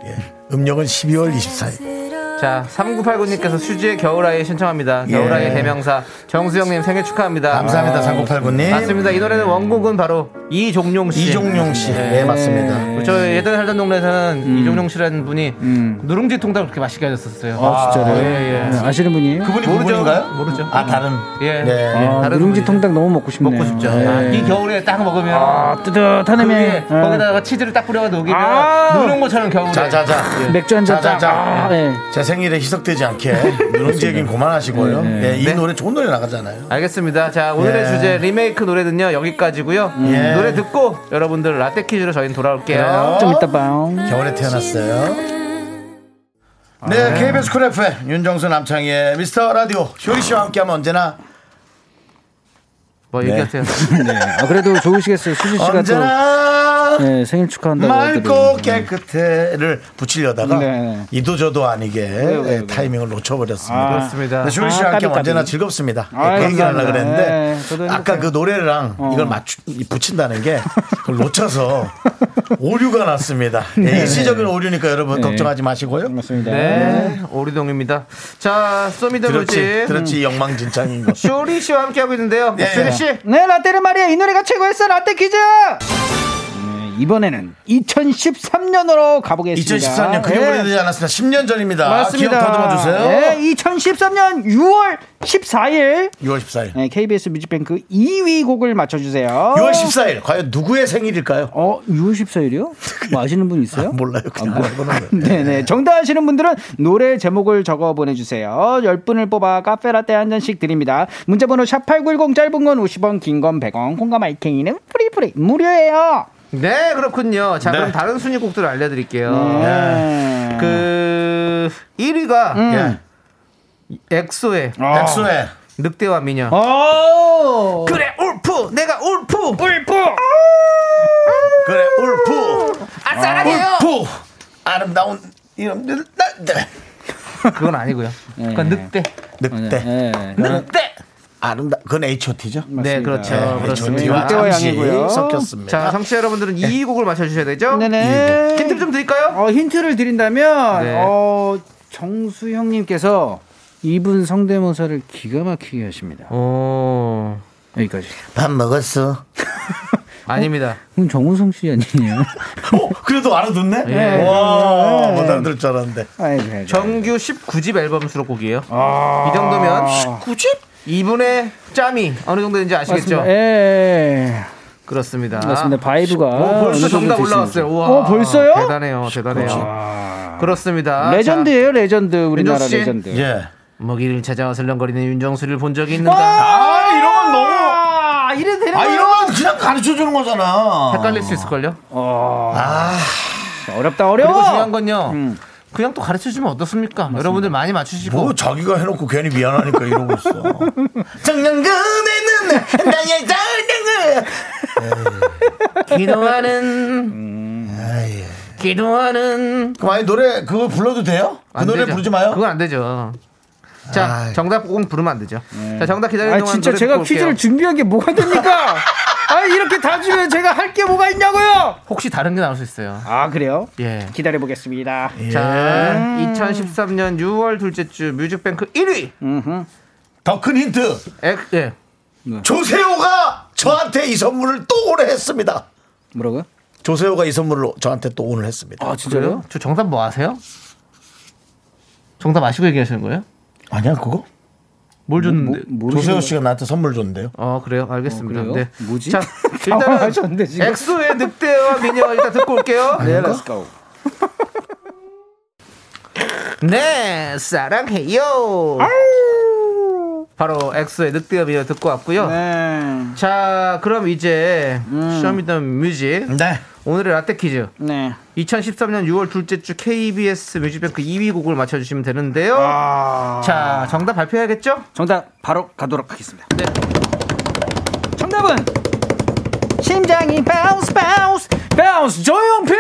예. 음력은 12월 24일.
자, 3989님께서 수지의 겨울아이 신청합니다.
예.
겨울아이 대명사 정수영님 생일 축하합니다.
감사합니다, 3989님.
맞습니다. 이 노래는 원곡은 바로 이종용 씨.
이종용 씨.
네.
예, 맞습니다.
저 예전에 살던 동네에서는 이종용 씨라는 분이
음.
누룽지 통닭 그렇게 맛있게 하셨었어요.
아, 진짜로요?
예, 예.
네, 아시는 분이에요?
그분이
모르죠. 모르죠.
아, 다른.
예.
네.
아,
다른
누룽지. 통닭 너무 먹고 싶네요.
먹고 싶죠.
네.
아, 이 겨울에 딱 먹으면
아,
그
뜨뜻하네요.
위에 거기다가 치즈를 딱 뿌려가 녹이면
아.
누른 것처럼 겨울에.
자, 자, 자.
맥주 한 잔
자, 자,
딱.
자.
아, 네.
제 생일에 희석되지 않게 누룽지 얘기는 그만하시고요.
네, 네.
예, 이
네.
노래 좋은 노래 나가잖아요.
알겠습니다. 자, 오늘의
예.
주제 리메이크 노래는요. 여기까지고요.
예.
노래 듣고 여러분들 라떼 퀴즈로 저희는 돌아올게요.
그래요.
좀 이따 봐요.
겨울에 태어났어요. 네, KBS 쿨 FM 윤정수 남창희의 미스터 라디오 쇼리 씨와 함께하면 언제나
뭐
네.
얘기하세요.
네. 아, 그래도 좋으시겠어요. 수지 씨가 또
언제나
네, 생일 축하한다고
맑고. 깨끗해를 붙이려다가
네.
이도저도 아니게
왜요, 왜요,
예, 타이밍을 놓쳐버렸습니다.
아,
그렇습니다.
네, 쇼리
아,
씨와 함께
까비,
언제나. 즐겁습니다.
아,
그 얘기를 하려고. 그랬는데
네,
아까. 그 노래랑
어.
이걸 맞추 붙인다는 게 그걸 놓쳐서 오류가 났습니다. 예, 일시적인 오류니까 여러분
네.
걱정하지 마시고요.
맞습니다.
네, 오리동입니다. 자, Show Me the Music
들었지, 들었지 영망진창인 거.
쇼리 씨와 함께 하고 있는데요.
예.
쇼리 씨.
네, 라떼는 말이야. 이 노래가 최고였어. 라떼 퀴즈! 네, 이번에는 2013년으로 가보겠습니다.
2013년 그게
네.
오래되지 않았습니다. 10년 전입니다.
맞습니다.
기억 다듬어 주세요.
네, 2013년 6월 14일
6월 14일.
네, KBS 뮤직뱅크 2위 곡을 맞춰주세요.
6월 14일 과연 누구의 생일일까요?
어, 6월 14일이요? 뭐 아시는 분 있어요?
몰라요. 그냥 알고는 거예요.
네네. 정답 아시는 분들은 노래 제목을 적어 보내주세요. 10분을 뽑아 카페라떼 한 잔씩 드립니다. 문자번호 샵8910 짧은 건 50원, 긴 건 100원, 콩과 마이케이는 free free 무료예요.
네, 그렇군요. 자,
네.
그럼 다른 순위곡들을 알려드릴게요.
네.
그 1위가
예.
엑소의
아.
엑소의
늑대와 미녀.
오!
그래, wolf! 내가 wolf! wolf!
그래 울프
아, 사랑해요!
울프 아름다운 이름들 네.
그건 아니고요. 그건 늑대.
늑대
네.
늑대!
아름다 그건 H.O.T.죠?
네, 그렇죠.
네,
그렇습니다.
H.O.T.와
늑대와
잠시
양이고요.
섞였습니다.
자, 청취자 여러분들은 이 곡을 맞춰 주셔야 되죠?
네네.
힌트를 좀 드릴까요?
어, 힌트를 드린다면,
네.
어, 정수 형님께서 이분 성대모사를 기가 막히게 하십니다.
어.
여기까지.
밥 먹었어.
아닙니다.
그럼 정우성 씨 아니에요?
어, 그래도 알아듣네?
예.
와, 못 알아들 줄 알았는데.
아이고, 아이고.
정규 19집 앨범 수록곡이에요.
아.
이 정도면
19집?
이분의 짬이 어느 정도인지 아시겠죠?
맞습니다. 예.
그렇습니다.
맞습니다. vibe가
어, 벌써 정답. 올라왔어요. 우와.
어, 벌써요?
대단해요. 대단해요. 그렇습니다.
legend예요, legend. 우리나라
윤정수 씨?
레전드.
예.
자, 먹이를 찾아 설렁거리는 윤정수를 본 적이 있는가?
아, 이런 건 너무.
아, 이래 되는
아, 이런 건 그냥 가르쳐 주는 거잖아.
헷갈릴 수 있을걸요?
아,
어렵다, 어려워.
그리고 중요한 건요. 그냥 또 가르쳐 주면 어떻습니까? 여러분들 많이 맞추시고
뭐 자기가 해놓고 괜히 미안하니까 이러고 있어. 정년근에는 나의 정년근.
기도하는
아예.
기도하는
그럼 아니 노래 그거 불러도 돼요?
그안
노래
되죠.
부르지 마요.
그건 안 되죠. 자,
아이.
정답 꼭 부르면 안 되죠. 자, 정답 기다리는
아,
동안
진짜 제가. 퀴즈를 준비한 게 뭐가 됩니까? 아, 이렇게 다 주면 제가 할 게 뭐가 있냐고요?
혹시 다른 게 나올 수 있어요.
아, 그래요?
예.
기다려 보겠습니다.
자,
음.
2013년 6월 둘째 주 뮤직뱅크 1위.
더 큰 힌트.
엑, 예.
조세호가 저한테 이 선물을 또 오늘 했습니다.
뭐라고요?
조세호가 이 선물로 저한테 또 오늘 했습니다.
아,
그래요? 저 정답 뭐 아세요? 정답 아시고 얘기하시는 거예요?
아니야 그거?
뭘 줬는데?
조세호 씨가 나한테 선물 줬는데요.
어 그래요 알겠습니다.
그래요?
네.
뭐지?
자 일단은
당황하셨는데, 지금.
엑소의 늑대와 미녀 일단 듣고 올게요.
네, let's go.
네 사랑해요. 바로 엑소의 늑대와 미녀 듣고 왔고요.
네.
자 그럼 이제 Show Me the Music
네.
오늘의 라떼 퀴즈.
네.
2013년 6월 둘째 주 KBS 뮤직뱅크 2위 곡을 맞춰주시면 되는데요.
아.
자 정답 발표해야겠죠?
정답 바로 가도록 하겠습니다.
네.
정답은 심장이 bounce bounce bounce 조용필.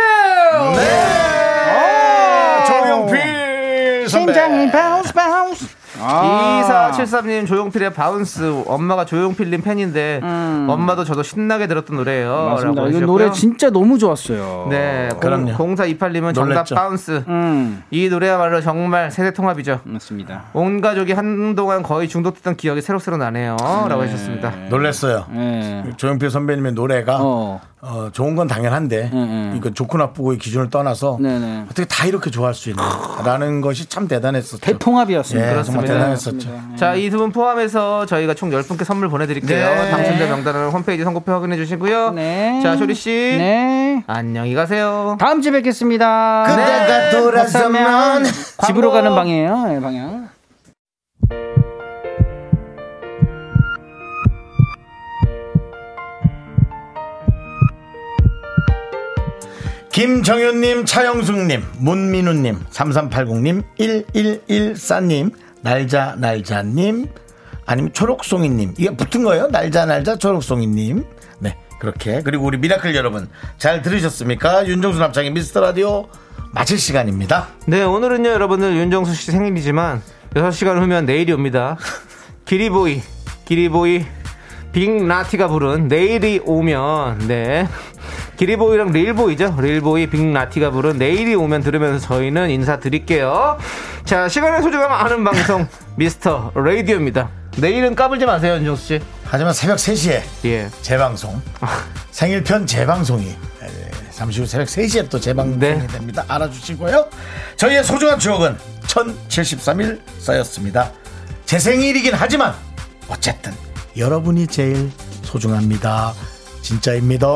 네.
조용필 선배.
심장이 bounce bounce. 아.
2473님 조용필의 Bounce 엄마가 조용필님 팬인데 엄마도 저도 신나게 들었던 노래예요.
음. 맞습니다.
해주셨고요.
노래 진짜 너무 좋았어요.
네,
그럼요.
0428님은 정답
놀랬죠.
Bounce.
음.
이 노래야말로 정말 세대 통합이죠.
맞습니다.
온 가족이 한동안 거의 중독됐던 기억이 새록새록 나네요. 라고 해주셨습니다.
놀랬어요.
네.
조용필 선배님의 노래가
어.
어, 좋은 건 당연한데. 이거 좋고 나쁘고의 기준을 떠나서
네네.
어떻게 다 이렇게 좋아할 수 있나라는 것이 참 대단했었죠.
대통합이었습니다.
예, 정말. 대단했었죠.
자, 이 두 분 포함해서 저희가 총 10분께 선물 보내드릴게요.
네.
당첨자 명단을 홈페이지 선고표 확인해 주시고요.
네.
자, 쇼리 씨.
네.
안녕히 가세요.
다음 주에 뵙겠습니다.
그대가 돌아서면
집으로. 가는 방이에요. 네, 방향.
김정현님, 차영숙님, 문민우님, 3380님, 1114님, 날자 날자님, 아니면 초록송이님. 이게 붙은 거예요? 날자 날자 초록송이님. 네, 그렇게. 그리고 우리 미라클 여러분, 잘 들으셨습니까? 윤정수 남창희의 미스터 라디오 마칠 시간입니다.
네, 오늘은요, 여러분들 윤정수 씨 생일이지만 6시간 후면 내일이 옵니다. 기리보이, 기리보이, 빅나티가 부른 내일이 오면, 네. 기리보이랑 릴보이죠. 릴보이, 빅나티가 부른 내일이 오면 들으면서 저희는 인사드릴게요. 자, 시간의 소중함 아는 방송, 미스터 라디오입니다. 내일은 까불지 마세요, 윤정수 씨.
하지만 새벽 3시에
예.
재방송, 생일편 재방송이 에, 잠시 후 새벽 3시에 또 재방송이
네.
됩니다. 알아주시고요. 저희의 소중한 추억은 1073일 쌓였습니다. 제 생일이긴 하지만 어쨌든 여러분이 제일 소중합니다. 진짜입니다.